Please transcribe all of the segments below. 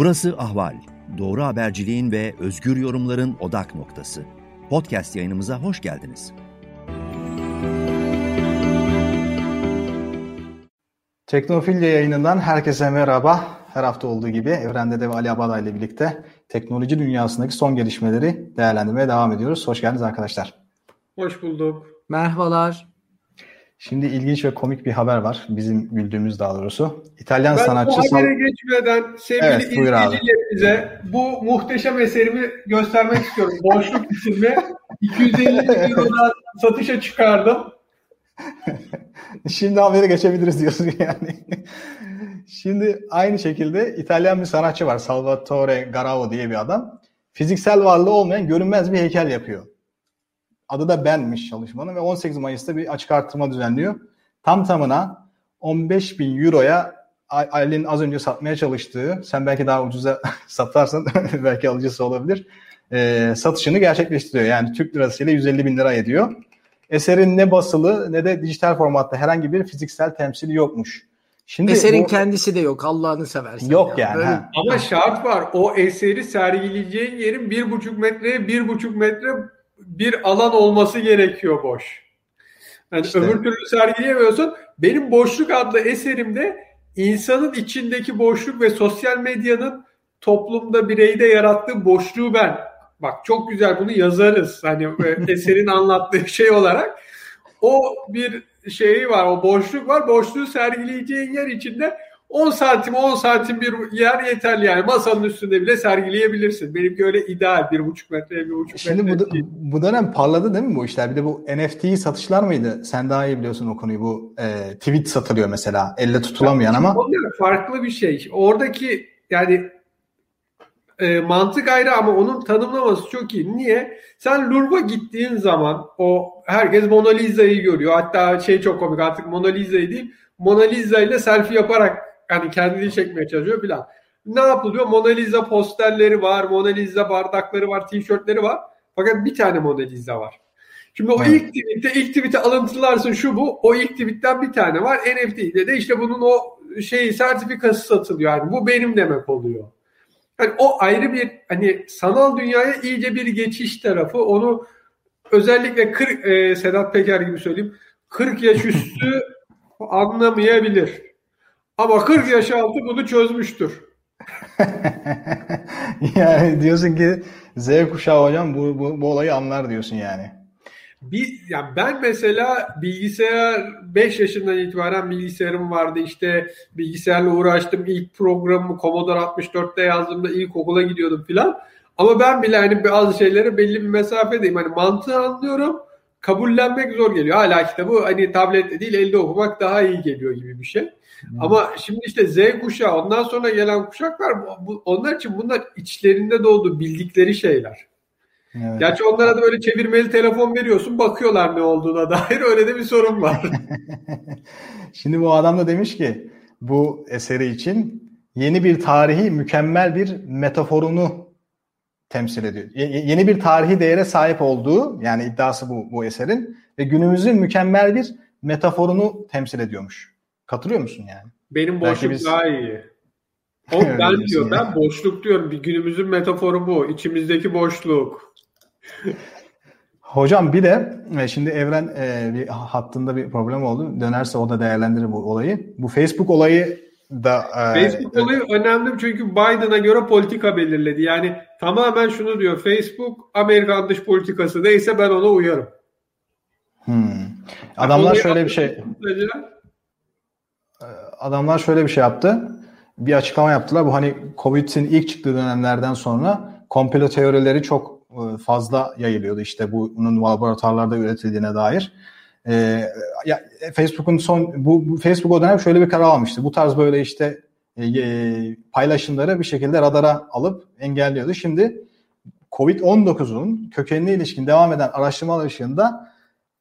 Burası Ahval. Doğru haberciliğin ve özgür yorumların odak noktası. Podcast yayınımıza hoş geldiniz. Teknofilya yayınından herkese merhaba. Her hafta olduğu gibi Evren'de de ve Ali Abada ile birlikte teknoloji dünyasındaki son gelişmeleri değerlendirmeye devam ediyoruz. Hoş geldiniz arkadaşlar. Hoş bulduk. Merhabalar. Şimdi ilginç ve komik bir haber var. Bizim güldüğümüz daha doğrusu. İtalyan ben sanatçı... Ben bu habere geçmeden sevgili evet, izleyicilerimize bu muhteşem eserimi göstermek istiyorum. Boşluk isimli 250 eurodan satışa çıkardım. Şimdi habere geçebiliriz diyorsun yani. Şimdi aynı şekilde İtalyan bir sanatçı var. Salvatore Garau diye bir adam. Fiziksel varlığı olmayan görünmez bir heykel yapıyor. Adı da benmiş çalışmanın ve 18 Mayıs'ta bir açık artırma düzenliyor. Tam tamına 15 bin euroya Ali'nin az önce satmaya çalıştığı, sen belki daha ucuza satarsan belki alıcısı olabilir, e, satışını gerçekleştiriyor. Yani Türk lirasıyla 150 bin lira ediyor. Eserin ne basılı ne de dijital formatta herhangi bir fiziksel temsili yokmuş. Şimdi Eserin bu... kendisi de yok Allah'ını seversen. Yok ya. yani. Böyle... Ama şart var. O eseri sergileyeceğin yerin bir buçuk metreye bir buçuk metre bir alan olması gerekiyor boş. Yani işte. öbür türlü sergileyemiyorsun. Benim Boşluk adlı eserimde insanın içindeki boşluk ve sosyal medyanın toplumda bireyde yarattığı boşluğu ben. Bak çok güzel bunu yazarız. Hani e, eserin anlattığı şey olarak. O bir şeyi var, o boşluk var. Boşluğu sergileyeceğin yer içinde 10 santim 10 santim bir yer yeterli yani masanın üstünde bile sergileyebilirsin. Benimki öyle ideal bir buçuk metre bir buçuk Şimdi metre. Bu, bu dönem parladı değil mi bu işler? Bir de bu NFT satışlar mıydı? Sen daha iyi biliyorsun o konuyu. Bu e, tweet satılıyor mesela. Elle tutulamayan ama. Onlar farklı bir şey. Oradaki yani e, mantık ayrı ama onun tanımlaması çok iyi. Niye? Sen Louvre'a gittiğin zaman o herkes Mona Lisa'yı görüyor. Hatta şey çok komik artık Mona Lisa'yı değil Mona Lisa ile selfie yaparak yani kendini çekmeye çalışıyor filan. Ne yapılıyor? Mona Lisa posterleri var, Mona Lisa bardakları var, tişörtleri var. Fakat bir tane Mona Lisa var. Şimdi o evet. ilk tweet'te ilk tweet'i alıntılarsın şu bu. O ilk tweet'ten bir tane var. NFT'de de işte bunun o şey sertifikası satılıyor. Yani bu benim demek oluyor. Yani o ayrı bir hani sanal dünyaya iyice bir geçiş tarafı. Onu özellikle 40 e, Sedat Peker gibi söyleyeyim. 40 yaş üstü anlamayabilir. Ama 40 yaş altı bunu çözmüştür. yani diyorsun ki Z kuşağı hocam bu, bu, bu olayı anlar diyorsun yani. Bir, yani ben mesela bilgisayar 5 yaşından itibaren bilgisayarım vardı. İşte bilgisayarla uğraştım. İlk programımı Commodore 64'te yazdığımda ilkokula gidiyordum filan. Ama ben bile hani bazı şeylere belli bir mesafedeyim. Hani mantığı anlıyorum. Kabullenmek zor geliyor. Hala kitabı hani tablette değil elde okumak daha iyi geliyor gibi bir şey. Hmm. Ama şimdi işte Z kuşağı ondan sonra gelen kuşaklar bu, onlar için bunlar içlerinde doğdu bildikleri şeyler. Evet. Gerçi onlara da böyle çevirmeli telefon veriyorsun bakıyorlar ne olduğuna dair öyle de bir sorun var. şimdi bu adam da demiş ki bu eseri için yeni bir tarihi mükemmel bir metaforunu temsil ediyor. Y- yeni bir tarihi değere sahip olduğu yani iddiası bu, bu eserin ve günümüzün mükemmel bir metaforunu temsil ediyormuş. Katılıyor musun yani? Benim boşluk biz... daha iyi. O ben diyor, ben boşluk diyorum. Bir günümüzün metaforu bu. İçimizdeki boşluk. Hocam bir de e, şimdi Evren e, bir hattında bir problem oldu. Dönerse o da değerlendirir bu olayı. Bu Facebook olayı da e, Facebook e, olayı önemli çünkü Biden'a göre politika belirledi. Yani tamamen şunu diyor. Facebook Amerikan dış politikası neyse ben ona uyarım. Hmm. Adamlar şöyle bir şey adamlar şöyle bir şey yaptı. Bir açıklama yaptılar. Bu hani Covid'in ilk çıktığı dönemlerden sonra komplo teorileri çok e, fazla yayılıyordu işte bunun laboratuvarlarda üretildiğine dair. Ee, ya Facebook'un son bu, bu Facebook o dönem şöyle bir karar almıştı. Bu tarz böyle işte e, e paylaşımları bir şekilde radara alıp engelliyordu. Şimdi Covid-19'un kökenine ilişkin devam eden araştırmalar ışığında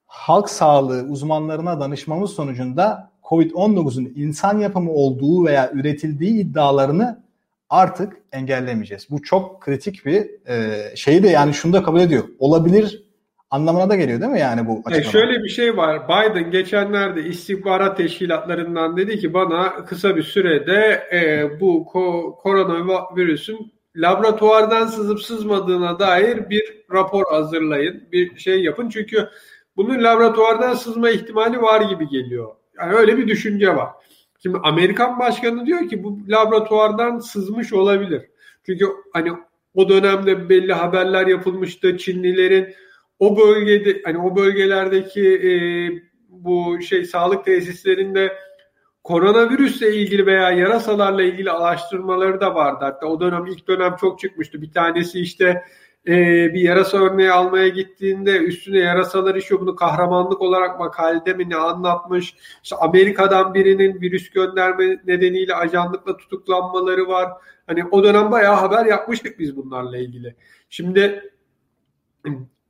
halk sağlığı uzmanlarına danışmamız sonucunda COVID-19'un insan yapımı olduğu veya üretildiği iddialarını artık engellemeyeceğiz. Bu çok kritik bir e, şeyi de yani şunu da kabul ediyor. Olabilir anlamına da geliyor değil mi yani bu açıklama? E şöyle bir şey var. Biden geçenlerde istihbarat teşkilatlarından dedi ki bana kısa bir sürede e, bu ko- koronavirüsün laboratuvardan sızıp sızmadığına dair bir rapor hazırlayın, bir şey yapın. Çünkü bunun laboratuvardan sızma ihtimali var gibi geliyor. Yani öyle bir düşünce var. Şimdi Amerikan başkanı diyor ki bu laboratuvardan sızmış olabilir. Çünkü hani o dönemde belli haberler yapılmıştı. Çinlilerin o bölgede hani o bölgelerdeki e, bu şey sağlık tesislerinde koronavirüsle ilgili veya yarasalarla ilgili araştırmaları da vardı. Hatta o dönem ilk dönem çok çıkmıştı. Bir tanesi işte e, bir yarasa örneği almaya gittiğinde üstüne yarasalar işiyor. Bunu kahramanlık olarak makalede mi ne anlatmış. İşte Amerika'dan birinin virüs gönderme nedeniyle ajanlıkla tutuklanmaları var. Hani o dönem bayağı haber yapmıştık biz bunlarla ilgili. Şimdi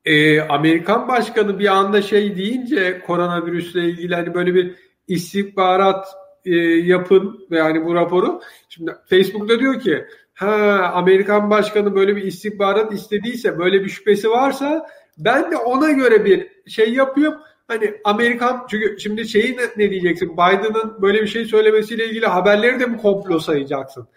e, Amerikan başkanı bir anda şey deyince koronavirüsle ilgili hani böyle bir istihbarat e, yapın ve yani bu raporu. Şimdi Facebook'ta diyor ki ha Amerikan başkanı böyle bir istihbarat istediyse böyle bir şüphesi varsa ben de ona göre bir şey yapıyorum. Hani Amerikan çünkü şimdi şeyi ne, ne diyeceksin? Biden'ın böyle bir şey söylemesiyle ilgili haberleri de mi komplo sayacaksın?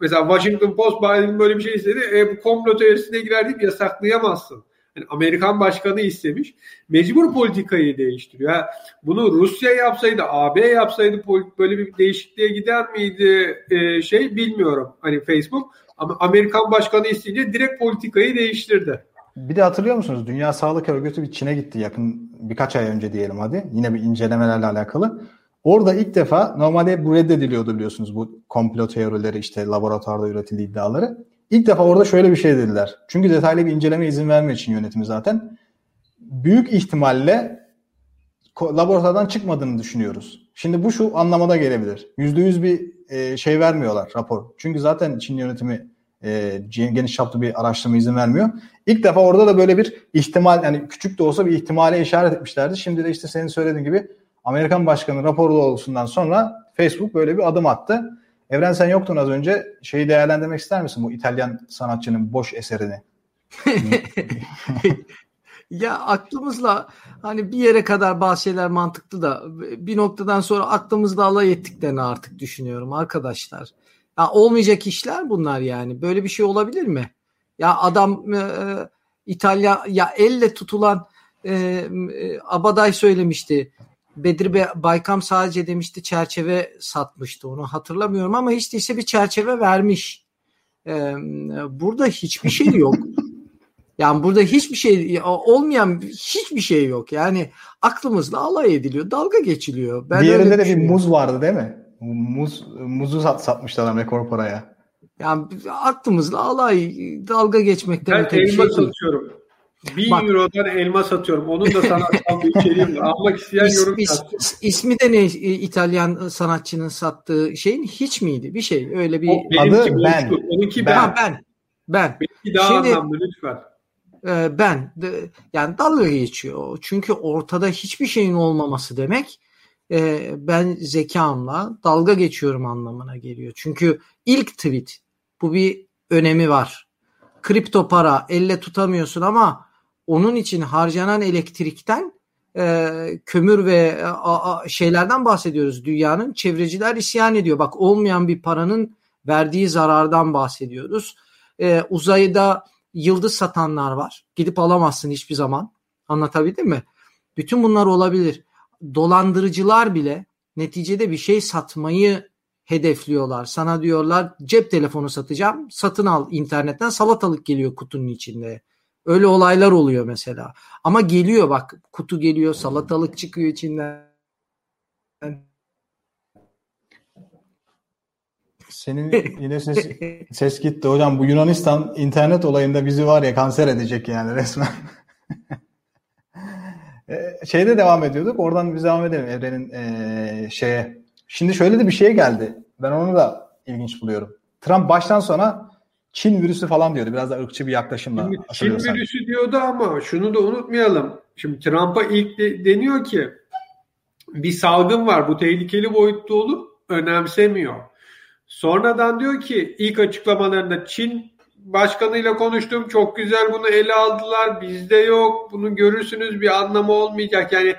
Mesela Washington Post Biden böyle bir şey istedi. E, bu komplo teorisine girer deyip yasaklayamazsın. Yani Amerikan başkanı istemiş. Mecbur politikayı değiştiriyor. Ha, bunu Rusya yapsaydı, AB yapsaydı böyle bir değişikliğe gider miydi e, şey bilmiyorum. Hani Facebook ama Amerikan başkanı isteyince direkt politikayı değiştirdi. Bir de hatırlıyor musunuz? Dünya Sağlık Örgütü bir Çin'e gitti yakın birkaç ay önce diyelim hadi. Yine bir incelemelerle alakalı. Orada ilk defa normalde bu reddediliyordu biliyorsunuz bu komplo teorileri işte laboratuvarda üretildiği iddiaları. İlk defa orada şöyle bir şey dediler. Çünkü detaylı bir inceleme izin vermiyor için yönetimi zaten. Büyük ihtimalle laboratuvardan çıkmadığını düşünüyoruz. Şimdi bu şu anlamada gelebilir. %100 bir e, şey vermiyorlar rapor. Çünkü zaten Çin yönetimi e, geniş çaplı bir araştırma izin vermiyor. İlk defa orada da böyle bir ihtimal yani küçük de olsa bir ihtimale işaret etmişlerdi. Şimdi de işte senin söylediğin gibi Amerikan başkanı raporu olsundan sonra Facebook böyle bir adım attı. Evren sen yoktun az önce. Şeyi değerlendirmek ister misin bu İtalyan sanatçının boş eserini? ya aklımızla hani bir yere kadar bazı şeyler mantıklı da bir noktadan sonra aklımızla alay ettiklerini artık düşünüyorum arkadaşlar. Ya olmayacak işler bunlar yani. Böyle bir şey olabilir mi? Ya adam e, İtalya ya elle tutulan e, e, Abaday söylemişti. Bedir Baykam sadece demişti çerçeve satmıştı onu hatırlamıyorum ama hiç değilse bir çerçeve vermiş. Ee, burada hiçbir şey yok. yani burada hiçbir şey olmayan hiçbir şey yok. Yani aklımızla alay ediliyor, dalga geçiliyor. Ben Diğerinde de bir muz vardı değil mi? Muz muzu sat, satmıştı adam rekor paraya. Yani aklımızla alay dalga geçmekten ben elma şey satıyorum. Bir Bak, Euro'dan elma satıyorum. Onun da sanatsal bir içeriği var. Almak isteyen is, yorum is, is, İsmi de ne İtalyan sanatçının sattığı şeyin hiç miydi? Bir şey öyle bir. O, Adı ben. Onunki ben. Ha, ben. Ben. Benimki daha Şimdi, anlamlı lütfen. E, ben. De, yani dalga geçiyor. Çünkü ortada hiçbir şeyin olmaması demek e, ben zekamla dalga geçiyorum anlamına geliyor. Çünkü ilk tweet bu bir önemi var. Kripto para elle tutamıyorsun ama onun için harcanan elektrikten e, kömür ve a, a, şeylerden bahsediyoruz dünyanın. Çevreciler isyan ediyor. Bak olmayan bir paranın verdiği zarardan bahsediyoruz. E, uzayda yıldız satanlar var. Gidip alamazsın hiçbir zaman. Anlatabildim mi? Bütün bunlar olabilir. Dolandırıcılar bile neticede bir şey satmayı hedefliyorlar. Sana diyorlar cep telefonu satacağım. Satın al internetten salatalık geliyor kutunun içinde. Öyle olaylar oluyor mesela. Ama geliyor bak kutu geliyor salatalık çıkıyor içinden. Senin yine ses, ses gitti hocam. Bu Yunanistan internet olayında bizi var ya kanser edecek yani resmen. E, şeyde devam ediyorduk. Oradan biz devam edelim Evren'in e, şeye. Şimdi şöyle de bir şeye geldi. Ben onu da ilginç buluyorum. Trump baştan sona Çin virüsü falan diyordu. Biraz da ırkçı bir yaklaşımla. Şimdi Çin virüsü diyordu ama şunu da unutmayalım. Şimdi Trump'a ilk de, deniyor ki bir salgın var. Bu tehlikeli boyutta olur. Önemsemiyor. Sonradan diyor ki ilk açıklamalarında Çin başkanıyla konuştum. Çok güzel bunu ele aldılar. Bizde yok. Bunu görürsünüz bir anlamı olmayacak. Yani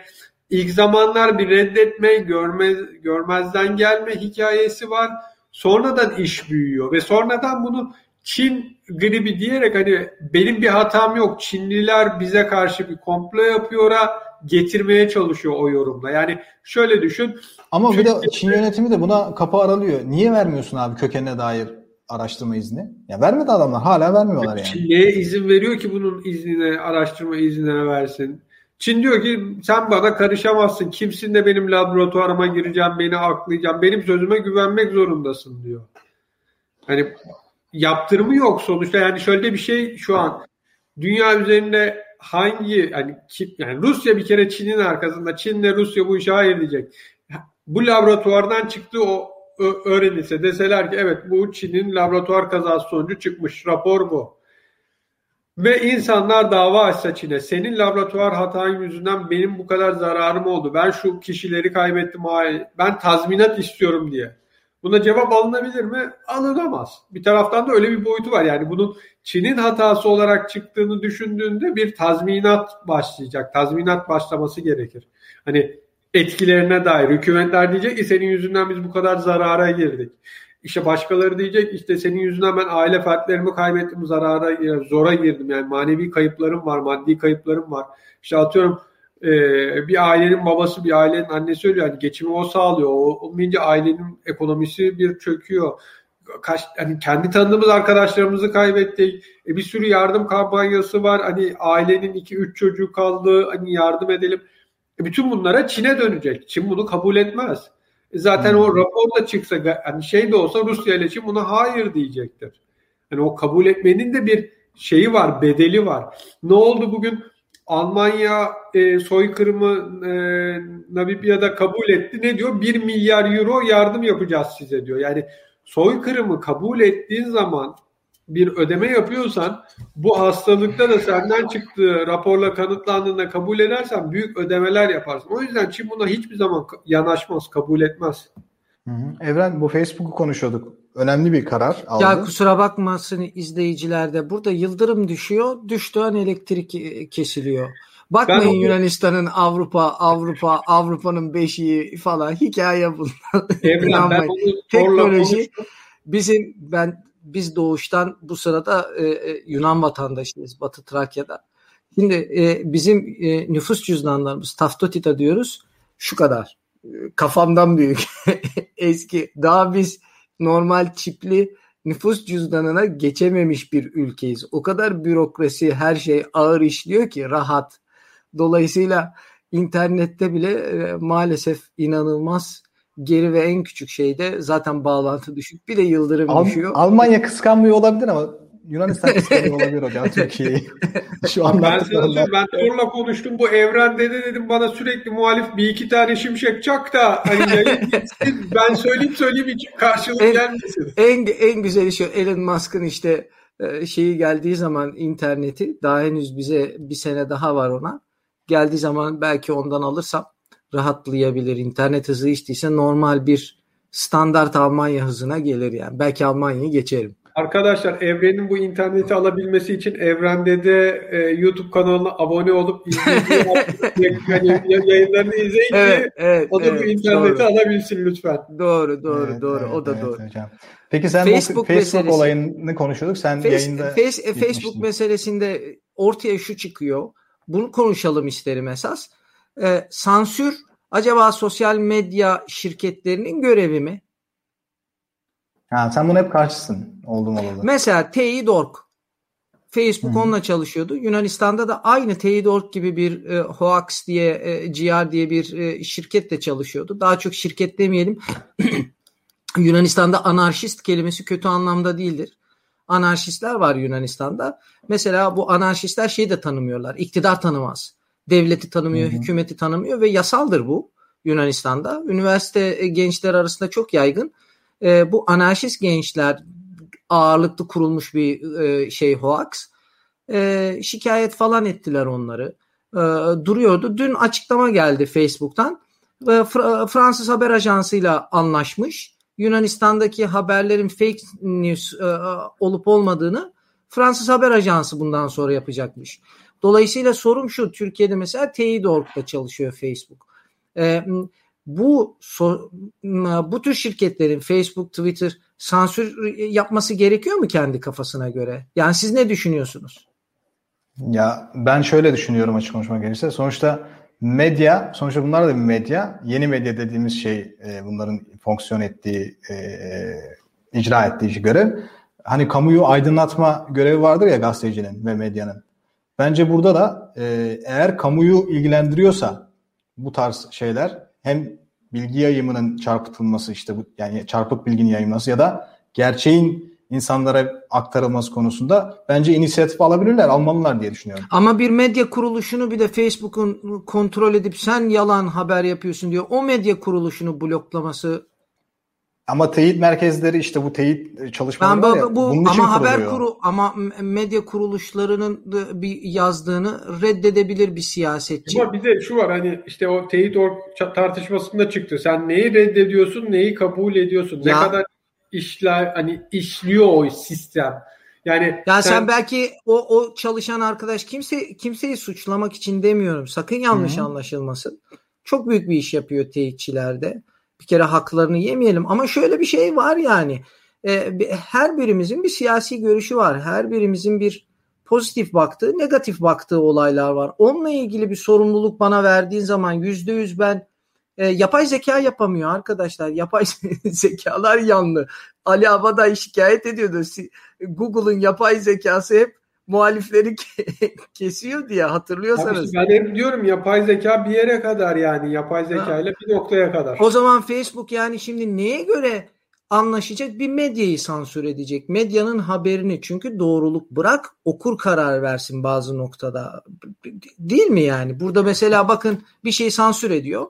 ilk zamanlar bir reddetme, görmez, görmezden gelme hikayesi var. Sonradan iş büyüyor ve sonradan bunu Çin gribi diyerek hani benim bir hatam yok. Çinliler bize karşı bir komplo yapıyor'a getirmeye çalışıyor o yorumla. Yani şöyle düşün. Ama bir de Çin yönetimi de buna kapı aralıyor. Niye vermiyorsun abi kökenine dair araştırma izni? Ya vermedi adamlar. Hala vermiyorlar yani. Çin neye izin veriyor ki bunun iznine, araştırma iznine versin? Çin diyor ki sen bana karışamazsın. Kimsin de benim laboratuvarıma gireceğim, beni aklayacağım. Benim sözüme güvenmek zorundasın diyor. Hani yaptırımı yok sonuçta. Yani şöyle bir şey şu an dünya üzerinde hangi yani, yani Rusya bir kere Çin'in arkasında. Çin'le Rusya bu işe hayır diyecek. Bu laboratuvardan çıktı o öğrenilse deseler ki evet bu Çin'in laboratuvar kazası sonucu çıkmış. Rapor bu. Ve insanlar dava açsa Çin'e senin laboratuvar hatan yüzünden benim bu kadar zararım oldu. Ben şu kişileri kaybettim. Ben tazminat istiyorum diye. Buna cevap alınabilir mi? Alınamaz. Bir taraftan da öyle bir boyutu var. Yani bunun Çin'in hatası olarak çıktığını düşündüğünde bir tazminat başlayacak. Tazminat başlaması gerekir. Hani etkilerine dair hükümetler diyecek ki senin yüzünden biz bu kadar zarara girdik. İşte başkaları diyecek işte senin yüzünden ben aile fertlerimi kaybettim, zarara, zora girdim. Yani manevi kayıplarım var, maddi kayıplarım var. İşte atıyorum e, bir ailenin babası, bir ailenin annesi ölüyor. Yani geçimi o sağlıyor. O olmayınca ailenin ekonomisi bir çöküyor. Kaç, hani kendi tanıdığımız arkadaşlarımızı kaybettik. E, bir sürü yardım kampanyası var. Hani ailenin iki üç çocuğu kaldı. Hani yardım edelim. E, bütün bunlara Çin'e dönecek. Çin bunu kabul etmez. E, zaten hmm. o rapor da çıksa hani şey de olsa Rusya ile Çin buna hayır diyecektir. Hani o kabul etmenin de bir şeyi var, bedeli var. Ne oldu bugün? Almanya e, soykırımı e, Namibya'da kabul etti. Ne diyor? 1 milyar euro yardım yapacağız size diyor. Yani soykırımı kabul ettiğin zaman bir ödeme yapıyorsan bu hastalıkta da senden çıktığı raporla kanıtlandığında kabul edersen büyük ödemeler yaparsın. O yüzden Çin buna hiçbir zaman yanaşmaz, kabul etmez. Hı hı. Evren bu Facebook'u konuşuyorduk. Önemli bir karar aldı. Ya kusura bakmasın izleyicilerde. Burada yıldırım düşüyor. Düştüğü an elektrik kesiliyor. Bakmayın ben Yunanistan'ın Avrupa, Avrupa, Avrupa'nın beşiği falan hikaye bunlar. Evren, ben Teknoloji bizim ben biz doğuştan bu sırada e, e, Yunan vatandaşıyız Batı Trakya'da. Şimdi e, bizim e, nüfus cüzdanlarımız Taftotita diyoruz şu kadar. Kafamdan büyük. Eski. Daha biz normal çipli nüfus cüzdanına geçememiş bir ülkeyiz. O kadar bürokrasi her şey ağır işliyor ki rahat. Dolayısıyla internette bile e, maalesef inanılmaz geri ve en küçük şeyde zaten bağlantı düşük. Bir de yıldırım Al- düşüyor. Almanya kıskanmıyor olabilir ama Yunanistan kıskanıyor olabilir hocam Türkiye'yi. Şu an ben sana ben Thor'la konuştum bu evren dedi dedim bana sürekli muhalif bir iki tane şimşek çak da hani yayın gitsin ben söyleyeyim söyleyeyim hiç karşılık en, gelmesin. En, en güzeli şu Elon Musk'ın işte e, şeyi geldiği zaman interneti daha henüz bize bir sene daha var ona. Geldiği zaman belki ondan alırsam rahatlayabilir. İnternet hızı içtiyse normal bir standart Almanya hızına gelir yani. Belki Almanya'yı geçerim. Arkadaşlar Evren'in bu interneti alabilmesi için Evren'de de e, YouTube kanalına abone olup yani yayınlarını izleyin evet, ki evet, o da evet, bu interneti doğru. alabilsin lütfen. Doğru doğru evet, doğru evet, o da evet, doğru. Hocam. Peki sen Facebook, Facebook meselesi, olayını konuşuyorduk. Sen face, yayında face, Facebook meselesinde ortaya şu çıkıyor. Bunu konuşalım isterim esas. Ee, sansür acaba sosyal medya şirketlerinin görevi mi? Ha, sen bunu hep karşısın oldum olalı. Mesela Teydork. Facebook Hı-hı. onunla çalışıyordu. Yunanistan'da da aynı Teydork gibi bir e, Hoax diye e, GR diye bir e, şirketle çalışıyordu. Daha çok şirket demeyelim. Yunanistan'da anarşist kelimesi kötü anlamda değildir. Anarşistler var Yunanistan'da. Mesela bu anarşistler şeyi de tanımıyorlar. İktidar tanımaz. Devleti tanımıyor, Hı-hı. hükümeti tanımıyor ve yasaldır bu Yunanistan'da. Üniversite e, gençler arasında çok yaygın e, bu anarşist gençler ağırlıklı kurulmuş bir e, şey hoax. E, şikayet falan ettiler onları. E, duruyordu. Dün açıklama geldi Facebook'tan. E, Fr- Fransız haber ajansıyla anlaşmış. Yunanistan'daki haberlerin fake news e, olup olmadığını Fransız haber ajansı bundan sonra yapacakmış. Dolayısıyla sorum şu Türkiye'de mesela Teyit.org'da çalışıyor Facebook. E, bu so, bu tür şirketlerin Facebook, Twitter sansür yapması gerekiyor mu kendi kafasına göre? Yani siz ne düşünüyorsunuz? Ya ben şöyle düşünüyorum açık konuşmak gerekirse. Sonuçta medya, sonuçta bunlar da bir medya. Yeni medya dediğimiz şey e, bunların fonksiyon ettiği, e, icra ettiği görev. Hani kamuyu aydınlatma görevi vardır ya gazetecinin ve medyanın. Bence burada da e, eğer kamuyu ilgilendiriyorsa bu tarz şeyler hem bilgi yayımının çarpıtılması işte bu yani çarpık bilginin yayılması ya da gerçeğin insanlara aktarılması konusunda bence inisiyatif alabilirler, almalılar diye düşünüyorum. Ama bir medya kuruluşunu bir de Facebook'un kontrol edip sen yalan haber yapıyorsun diyor. O medya kuruluşunu bloklaması ama teyit merkezleri işte bu teyit çalışmaları ben, var ya, bu, bunun ama için haber kuru ama medya kuruluşlarının bir yazdığını reddedebilir bir siyasetçi. Ama bir de şu var hani işte o teyit org tartışmasında çıktı. Sen neyi reddediyorsun, neyi kabul ediyorsun? Ne ya, kadar işler hani işliyor o sistem. Yani ya sen, sen belki o o çalışan arkadaş kimse kimseyi suçlamak için demiyorum. Sakın yanlış Hı-hı. anlaşılmasın. Çok büyük bir iş yapıyor teyitçilerde bir kere haklarını yemeyelim ama şöyle bir şey var yani e, her birimizin bir siyasi görüşü var. Her birimizin bir pozitif baktığı, negatif baktığı olaylar var. Onunla ilgili bir sorumluluk bana verdiğin zaman yüzde yüz ben e, yapay zeka yapamıyor arkadaşlar. Yapay zekalar yanlı. Ali Abaday şikayet ediyordu. Google'ın yapay zekası hep muhalifleri kesiyor diye hatırlıyorsanız. Tabii ben hep diyorum yapay zeka bir yere kadar yani yapay zeka ile bir noktaya kadar. O zaman Facebook yani şimdi neye göre anlaşacak bir medyayı sansür edecek. Medyanın haberini çünkü doğruluk bırak okur karar versin bazı noktada. Değil mi yani? Burada mesela bakın bir şey sansür ediyor.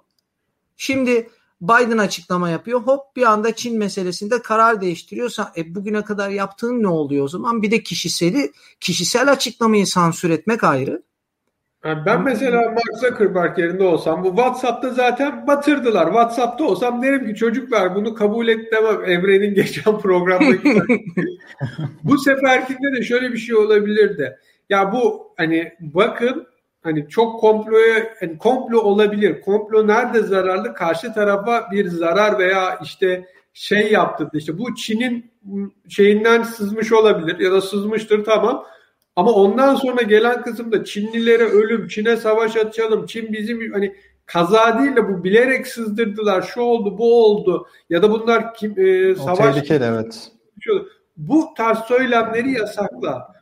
Şimdi Biden açıklama yapıyor. Hop bir anda Çin meselesinde karar değiştiriyorsa e, bugüne kadar yaptığın ne oluyor o zaman? Bir de kişiseli kişisel açıklamayı sansür etmek ayrı. Yani ben mesela Mark Zuckerberg yerinde olsam bu WhatsApp'ta zaten batırdılar. WhatsApp'ta olsam derim ki çocuklar bunu kabul et demem. Evrenin geçen programdaki. bu seferkinde de şöyle bir şey olabilirdi. Ya bu hani bakın hani çok komploya yani komplo olabilir. Komplo nerede zararlı? Karşı tarafa bir zarar veya işte şey yaptı. İşte bu Çin'in şeyinden sızmış olabilir ya da sızmıştır tamam. Ama ondan sonra gelen kısımda Çinlilere ölüm, Çin'e savaş açalım, Çin bizim hani kaza değil de bu bilerek sızdırdılar, şu oldu, bu oldu ya da bunlar kim, e, savaş... O tehlikeli evet. Bu tarz söylemleri yasakla.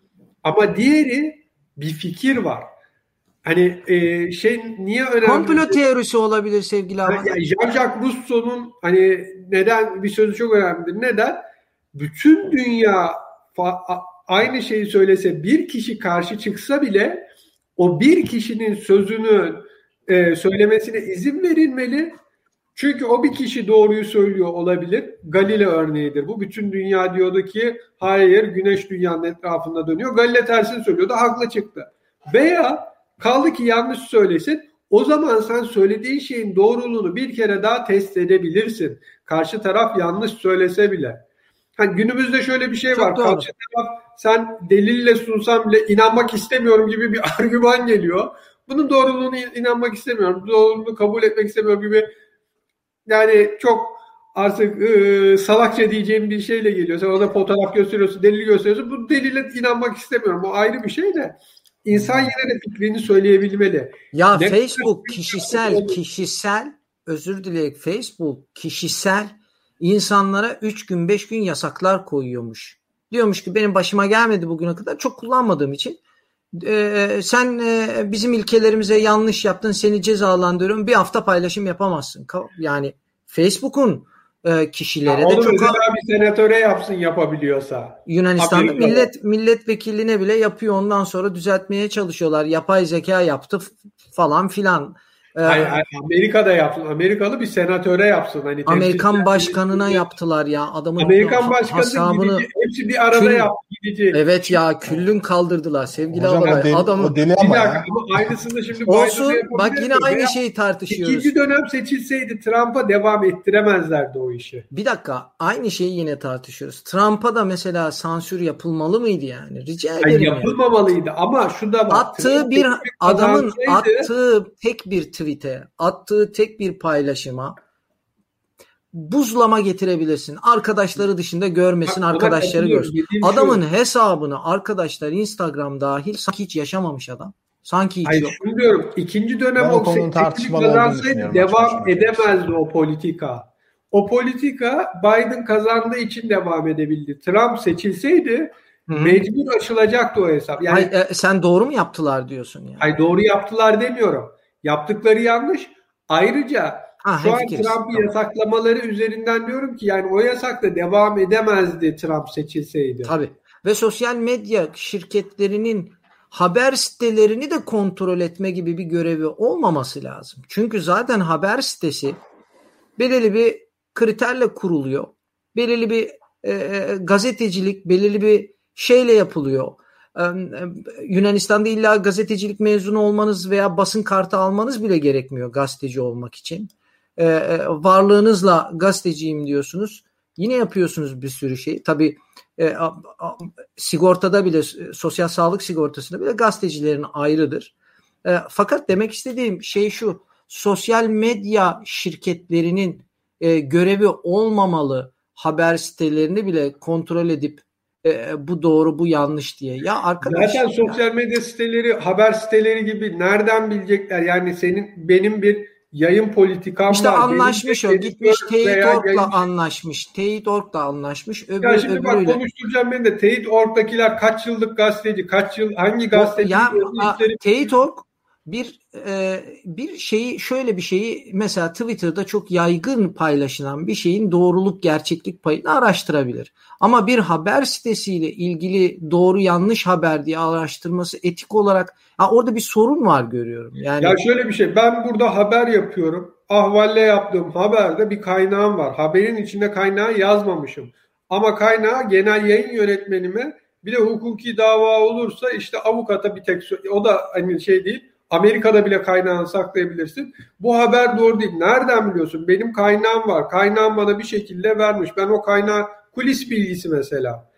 Ama diğeri bir fikir var. Hani e, şey niye önemli? Komplo teorisi olabilir sevgili abi. Yani Jean-Jacques Rousseau'nun hani neden bir sözü çok önemlidir. Neden? Bütün dünya aynı şeyi söylese bir kişi karşı çıksa bile o bir kişinin sözünü e, söylemesine izin verilmeli. Çünkü o bir kişi doğruyu söylüyor olabilir. Galile örneğidir. Bu bütün dünya diyordu ki hayır güneş dünyanın etrafında dönüyor. Galile tersini söylüyordu. Haklı çıktı. Veya Kaldı ki yanlış söylesin. O zaman sen söylediğin şeyin doğruluğunu bir kere daha test edebilirsin. Karşı taraf yanlış söylese bile. Hani günümüzde şöyle bir şey Çok var. Doğru. Karşı taraf sen delille sunsan bile inanmak istemiyorum gibi bir argüman geliyor. Bunun doğruluğunu inanmak istemiyorum. Doğruluğunu kabul etmek istemiyorum gibi. Yani çok artık e, salakça diyeceğim bir şeyle geliyor. Sen orada fotoğraf gösteriyorsun, delil gösteriyorsun. Bu delile inanmak istemiyorum. O ayrı bir şey de. İnsan yine de fikrini söyleyebilmeli. Ya ne Facebook kişisel kişisel özür dileyerek Facebook kişisel insanlara 3 gün 5 gün yasaklar koyuyormuş. Diyormuş ki benim başıma gelmedi bugüne kadar çok kullanmadığım için e, sen e, bizim ilkelerimize yanlış yaptın seni cezalandırıyorum bir hafta paylaşım yapamazsın. Yani Facebook'un e, kişilere ya de çok mesela bir senatöre yapsın yapabiliyorsa. Yunanistan'da Haberin millet milletvekiline bile yapıyor ondan sonra düzeltmeye çalışıyorlar. Yapay zeka yaptı falan filan. Hayır, hayır, Amerika'da yapsın. Amerikalı bir senatöre yapsın. Hani Amerikan başkanına yaptılar ya. Adamın Amerikan başkanı hesabını, gidici, hepsi bir arada kül, yaptı gidici. Evet ya küllün kaldırdılar sevgili Hocam, Alabay. Deli, Adamı, o deli ama ya. Ama aynısını şimdi Olsun bak yine aynı şeyi tartışıyoruz. İkinci dönem seçilseydi Trump'a devam ettiremezlerdi o işi. Bir dakika aynı şeyi yine tartışıyoruz. Trump'a da mesela sansür yapılmalı mıydı yani? Rica ederim. Yani yapılmamalıydı yani. ama şu da var. Attığı Trump bir adamın attığı tek bir tweet'e, attığı tek bir paylaşıma buzlama getirebilirsin. Arkadaşları dışında görmesin, arkadaşları görsün. Adamın şu. hesabını arkadaşlar Instagram dahil sanki hiç yaşamamış adam. Sanki hiç Hayır, yok. Şunu diyorum. İkinci dönem o kazansaydı devam edemezdi o politika. O politika Biden kazandığı için devam edebildi. Trump seçilseydi Hı-hı. mecbur açılacaktı o hesap. Yani, Hayır, e, sen doğru mu yaptılar diyorsun yani? Hayır doğru yaptılar demiyorum. Yaptıkları yanlış. Ayrıca ha, şu an Trump'ı yasaklamaları üzerinden diyorum ki yani o yasak da devam edemezdi Trump seçilseydi. Tabii. Ve sosyal medya şirketlerinin haber sitelerini de kontrol etme gibi bir görevi olmaması lazım. Çünkü zaten haber sitesi belirli bir kriterle kuruluyor. Belirli bir e, e gazetecilik, belirli bir şeyle yapılıyor. Yunanistan'da illa gazetecilik mezunu olmanız veya basın kartı almanız bile gerekmiyor gazeteci olmak için. Ee, e, varlığınızla gazeteciyim diyorsunuz. Yine yapıyorsunuz bir sürü şey. Tabii e, sigortada bile sosyal sağlık sigortasında bile gazetecilerin ayrıdır. E, fakat demek istediğim şey şu. Sosyal medya şirketlerinin e, görevi olmamalı haber sitelerini bile kontrol edip e, bu doğru bu yanlış diye. Ya arkadaş Zaten sosyal medya siteleri haber siteleri gibi nereden bilecekler? Yani senin benim bir yayın politikam işte var. anlaşmış o. Gitmiş Teyit.org'la yayın... anlaşmış. Teyit.org'la anlaşmış. Öbür, ya şimdi öbürüyle... bak konuşturacağım beni de Teyit.org'dakiler kaç yıllık gazeteci, kaç yıl hangi gazeteci? Ya Teyit.org bir e, bir şeyi şöyle bir şeyi mesela Twitter'da çok yaygın paylaşılan bir şeyin doğruluk gerçeklik payını araştırabilir. Ama bir haber sitesiyle ilgili doğru yanlış haber diye araştırması etik olarak ha, orada bir sorun var görüyorum. Yani Ya şöyle bir şey ben burada haber yapıyorum. Ahvalle yaptığım haberde bir kaynağım var. Haberin içinde kaynağı yazmamışım. Ama kaynağı genel yayın yönetmenime bir de hukuki dava olursa işte avukata bir tek o da hani şey değil Amerika'da bile kaynağını saklayabilirsin. Bu haber doğru değil. Nereden biliyorsun? Benim kaynağım var. Kaynağım bana bir şekilde vermiş. Ben o kaynağı kulis bilgisi mesela.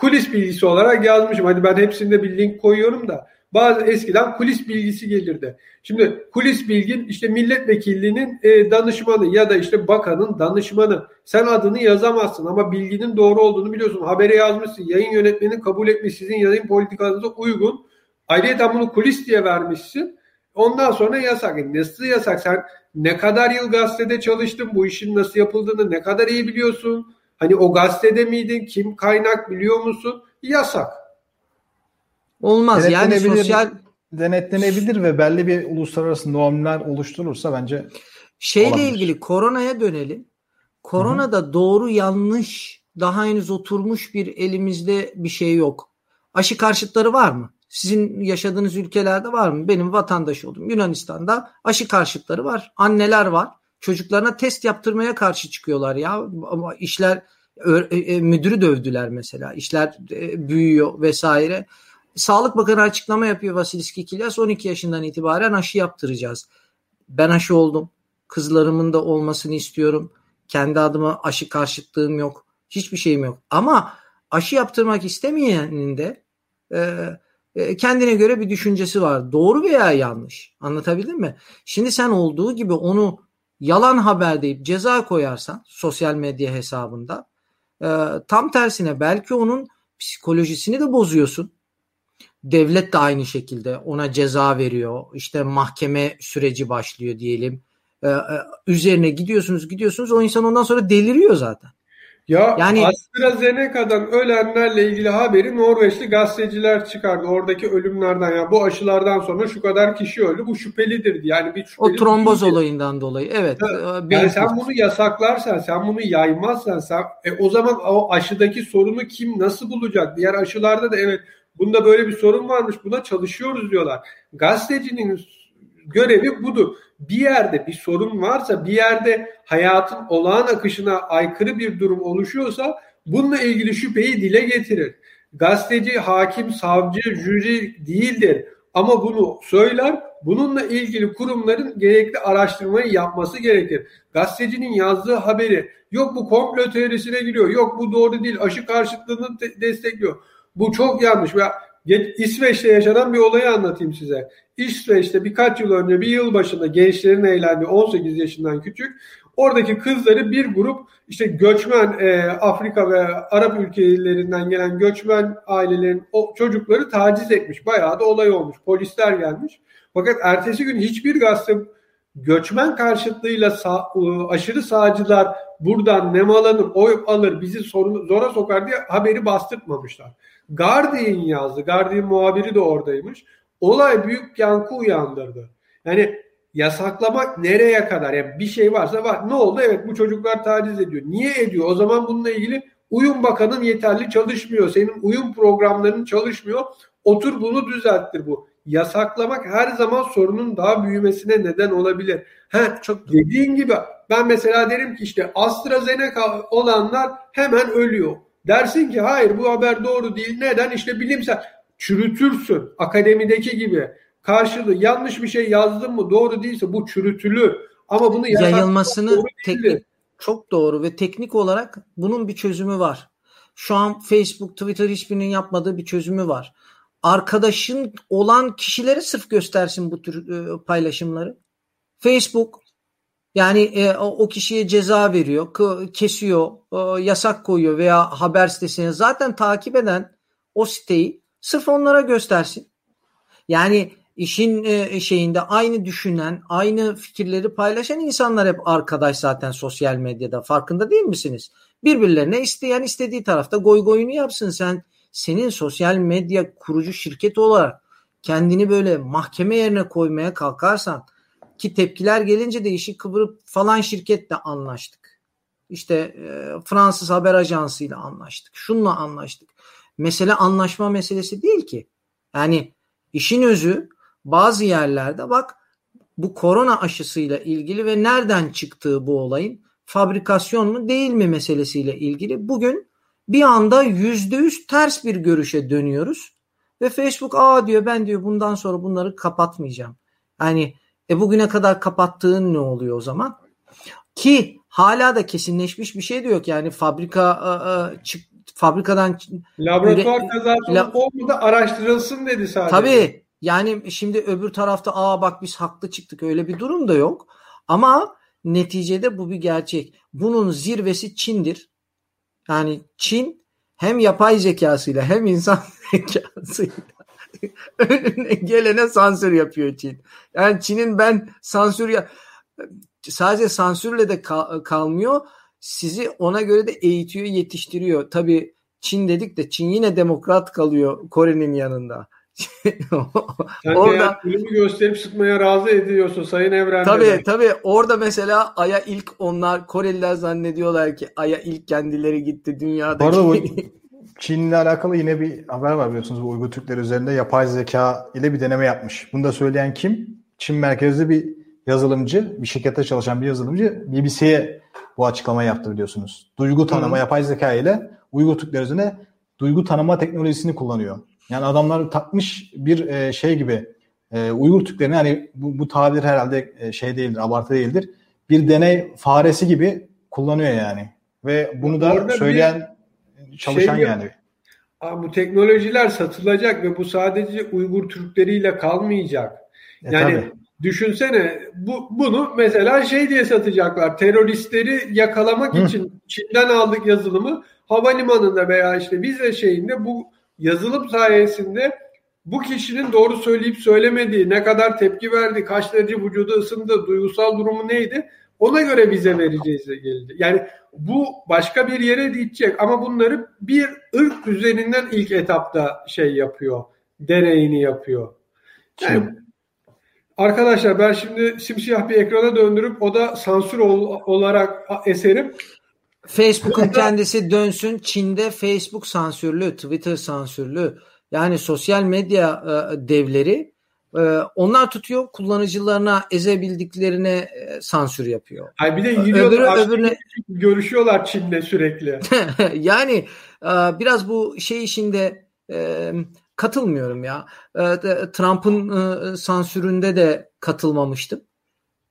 Kulis bilgisi olarak yazmışım. Hadi ben hepsinde bir link koyuyorum da. Bazı eskiden kulis bilgisi gelirdi. Şimdi kulis bilgin işte milletvekilliğinin e, danışmanı ya da işte bakanın danışmanı. Sen adını yazamazsın ama bilginin doğru olduğunu biliyorsun. Habere yazmışsın. Yayın yönetmenin kabul etmiş sizin yayın politikanıza uygun Ayrıca bunu kulis diye vermişsin. Ondan sonra yasak. E nasıl yasak? Sen ne kadar yıl gazetede çalıştın? Bu işin nasıl yapıldığını ne kadar iyi biliyorsun? Hani o gazetede miydin? Kim kaynak biliyor musun? Yasak. Olmaz yani sosyal denetlenebilir ve belli bir uluslararası normlar oluşturursa bence şeyle olabilir. ilgili koronaya dönelim. Koronada Hı-hı. doğru yanlış daha henüz oturmuş bir elimizde bir şey yok. Aşı karşıtları var mı? Sizin yaşadığınız ülkelerde var mı? Benim vatandaş oldum. Yunanistan'da aşı karşıtları var. Anneler var. Çocuklarına test yaptırmaya karşı çıkıyorlar ya. Ama işler e, e, müdürü dövdüler mesela. İşler e, büyüyor vesaire. Sağlık Bakanı açıklama yapıyor Vasilis Kikilas 12 yaşından itibaren aşı yaptıracağız. Ben aşı oldum. Kızlarımın da olmasını istiyorum. Kendi adıma aşı karşıtlığım yok. Hiçbir şeyim yok. Ama aşı yaptırmak istemeyenin de e, kendine göre bir düşüncesi var. Doğru veya yanlış. Anlatabildim mi? Şimdi sen olduğu gibi onu yalan haber deyip ceza koyarsan sosyal medya hesabında e, tam tersine belki onun psikolojisini de bozuyorsun. Devlet de aynı şekilde ona ceza veriyor. İşte mahkeme süreci başlıyor diyelim. E, üzerine gidiyorsunuz gidiyorsunuz o insan ondan sonra deliriyor zaten. Ya yani, AstraZeneca'dan ölenlerle ilgili haberi Norveçli gazeteciler çıkardı. Oradaki ölümlerden ya bu aşılardan sonra şu kadar kişi öldü. Bu şüphelidir yani bir şüpheli O tromboz değildir. olayından dolayı. Evet. Ha, e, yani sen bunu yasaklarsan, sen bunu yaymazsan sen e, o zaman o aşıdaki sorunu kim nasıl bulacak? Diğer aşılarda da evet bunda böyle bir sorun varmış. Buna çalışıyoruz diyorlar. Gazetecinin görevi budur. Bir yerde bir sorun varsa, bir yerde hayatın olağan akışına aykırı bir durum oluşuyorsa bununla ilgili şüpheyi dile getirir. Gazeteci, hakim, savcı, jüri değildir. Ama bunu söyler, bununla ilgili kurumların gerekli araştırmayı yapması gerekir. Gazetecinin yazdığı haberi yok bu komplo teorisine giriyor, yok bu doğru değil, aşı karşıtlığını de- destekliyor. Bu çok yanlış. Ve İsveç'te yaşanan bir olayı anlatayım size. İsveç'te birkaç yıl önce bir yıl başında gençlerin eğlendiği 18 yaşından küçük oradaki kızları bir grup işte göçmen e, Afrika ve Arap ülkelerinden gelen göçmen ailelerin o çocukları taciz etmiş. Bayağı da olay olmuş. Polisler gelmiş. Fakat ertesi gün hiçbir gazete göçmen karşıtlığıyla sağ, aşırı sağcılar buradan nemalanır, oy alır, bizi sorun, zora sokar diye haberi bastırtmamışlar. Guardian yazdı. Guardian muhabiri de oradaymış. Olay büyük yankı uyandırdı. Yani yasaklamak nereye kadar? Yani bir şey varsa var. Ne oldu? Evet bu çocuklar taciz ediyor. Niye ediyor? O zaman bununla ilgili uyum bakanın yeterli çalışmıyor. Senin uyum programların çalışmıyor. Otur bunu düzelttir bu. Yasaklamak her zaman sorunun daha büyümesine neden olabilir. Ha, çok dediğin gibi ben mesela derim ki işte AstraZeneca olanlar hemen ölüyor. Dersin ki hayır bu haber doğru değil. Neden? İşte bilimsel. Çürütürsün. Akademideki gibi. Karşılığı yanlış bir şey yazdın mı doğru değilse bu çürütülür. Ama bunu yayılmasını teknik çok doğru ve teknik olarak bunun bir çözümü var. Şu an Facebook, Twitter hiçbirinin yapmadığı bir çözümü var. Arkadaşın olan kişileri sırf göstersin bu tür e, paylaşımları. Facebook yani e, o kişiye ceza veriyor, kesiyor, e, yasak koyuyor veya haber sitesine zaten takip eden o siteyi sırf onlara göstersin. Yani işin e, şeyinde aynı düşünen, aynı fikirleri paylaşan insanlar hep arkadaş zaten sosyal medyada. Farkında değil misiniz? Birbirlerine isteyen istediği tarafta goy goyunu yapsın. Sen senin sosyal medya kurucu şirket olarak kendini böyle mahkeme yerine koymaya kalkarsan ki tepkiler gelince de işi kıvırıp falan şirketle anlaştık. İşte e, Fransız haber ajansıyla anlaştık. Şunla anlaştık. Mesele anlaşma meselesi değil ki. Yani işin özü bazı yerlerde bak bu korona aşısıyla ilgili ve nereden çıktığı bu olayın fabrikasyon mu değil mi meselesiyle ilgili bugün bir anda yüzde yüz ters bir görüşe dönüyoruz ve Facebook aa diyor ben diyor bundan sonra bunları kapatmayacağım. Yani e bugüne kadar kapattığın ne oluyor o zaman? Ki hala da kesinleşmiş bir şey de yok. Yani fabrika e, çık, fabrikadan laboratuvar üre, kazası la, olmadı araştırılsın dedi sadece. Tabii yani şimdi öbür tarafta aa bak biz haklı çıktık öyle bir durum da yok. Ama neticede bu bir gerçek. Bunun zirvesi Çin'dir. Yani Çin hem yapay zekasıyla hem insan zekasıyla önüne gelene sansür yapıyor Çin. Yani Çin'in ben sansür ya sadece sansürle de kal- kalmıyor. Sizi ona göre de eğitiyor, yetiştiriyor. Tabii Çin dedik de Çin yine demokrat kalıyor Kore'nin yanında. Sen orada filmi gösterip sıkmaya razı ediyorsun Sayın Evren. Tabii tabii orada mesela Ay'a ilk onlar Koreliler zannediyorlar ki Ay'a ilk kendileri gitti dünyada. Bu arada bu Çin'le alakalı yine bir haber var biliyorsunuz bu Uygur Türkler üzerinde yapay zeka ile bir deneme yapmış. Bunu da söyleyen kim? Çin merkezli bir yazılımcı, bir şirkette çalışan bir yazılımcı BBC'ye bu açıklama yaptı biliyorsunuz. Duygu tanıma Hı. yapay zeka ile Uygur Türkler üzerine duygu tanıma teknolojisini kullanıyor. Yani adamlar takmış bir e, şey gibi e, Uygur Türklerini hani bu, bu tabir herhalde e, şey değildir, abartı değildir. Bir deney faresi gibi kullanıyor yani. Ve bunu da Orada söyleyen çalışan şey yani. Bu teknolojiler satılacak ve bu sadece Uygur Türkleriyle kalmayacak. E, yani tabii. Düşünsene bu bunu mesela şey diye satacaklar. Teröristleri yakalamak Hı. için Çin'den aldık yazılımı havalimanında veya işte vize şeyinde bu yazılım sayesinde bu kişinin doğru söyleyip söylemediği, ne kadar tepki verdi, kaç derece vücudu ısındı, duygusal durumu neydi ona göre vize vereceğiz geldi. Yani bu başka bir yere gidecek ama bunları bir ırk üzerinden ilk etapta şey yapıyor, deneyini yapıyor. Yani, arkadaşlar ben şimdi simsiyah bir ekrana döndürüp o da sansür ol, olarak eserim Facebook'un kendisi dönsün. Çin'de Facebook sansürlü, Twitter sansürlü. Yani sosyal medya e, devleri Ee, onlar tutuyor kullanıcılarına ezebildiklerine e, sansür yapıyor. Hayır bir de yürüyorlar, Öbürü, öbürüne... görüşüyorlar Çin'le sürekli. yani e, biraz bu şey işinde e, katılmıyorum ya. E, Trump'ın e, sansüründe de katılmamıştım.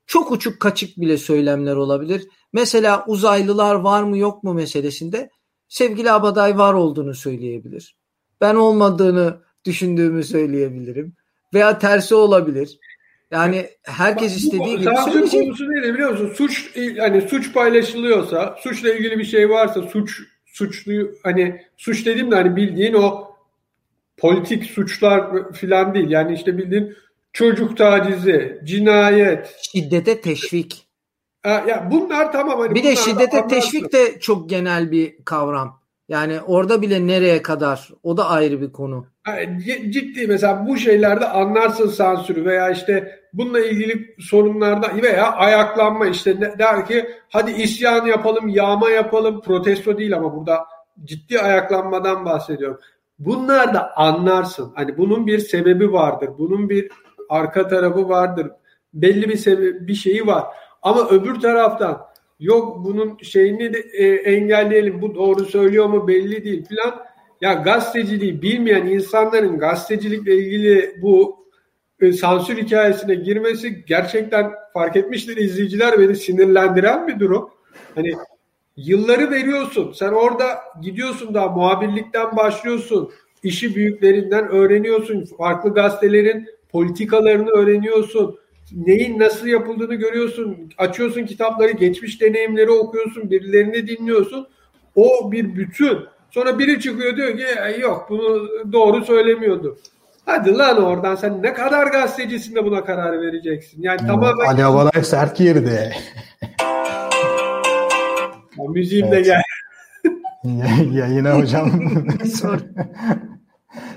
Çok uçuk kaçık bile söylemler olabilir. Mesela uzaylılar var mı yok mu meselesinde sevgili Abaday var olduğunu söyleyebilir. Ben olmadığını düşündüğümü söyleyebilirim. Veya tersi olabilir. Yani herkes Bak, istediği gibi söyleyecek. konusu neydi biliyor musun? Suç hani suç paylaşılıyorsa, suçla ilgili bir şey varsa suç suçlu hani suç dediğim de hani bildiğin o politik suçlar filan değil. Yani işte bildiğin çocuk tacizi, cinayet, şiddete teşvik. Ya bunlar tamam hani Bir de şiddete teşvik de çok genel bir kavram. Yani orada bile nereye kadar o da ayrı bir konu. Ciddi mesela bu şeylerde anlarsın sansürü veya işte bununla ilgili sorunlarda veya ayaklanma işte der ki hadi isyan yapalım, yağma yapalım, protesto değil ama burada ciddi ayaklanmadan bahsediyorum. Bunlar da anlarsın. Hani bunun bir sebebi vardır. Bunun bir arka tarafı vardır. Belli bir sebebi, bir şeyi var. Ama öbür taraftan yok bunun şeyini de, e, engelleyelim. Bu doğru söylüyor mu belli değil filan. Ya gazeteciliği bilmeyen insanların gazetecilikle ilgili bu e, sansür hikayesine girmesi gerçekten fark etmiştir izleyiciler beni sinirlendiren bir durum. Hani yılları veriyorsun. Sen orada gidiyorsun daha muhabirlikten başlıyorsun. işi büyüklerinden öğreniyorsun. Farklı gazetelerin politikalarını öğreniyorsun. Neyin nasıl yapıldığını görüyorsun. Açıyorsun kitapları, geçmiş deneyimleri okuyorsun, birilerini dinliyorsun. O bir bütün. Sonra biri çıkıyor diyor ki yok bunu doğru söylemiyordu. Hadi lan oradan sen ne kadar gazetecisin de buna karar vereceksin. Yani hmm, tamamen... Ali Avalay sert girdi. ya, müziğim evet. de gel. Yayına hocam.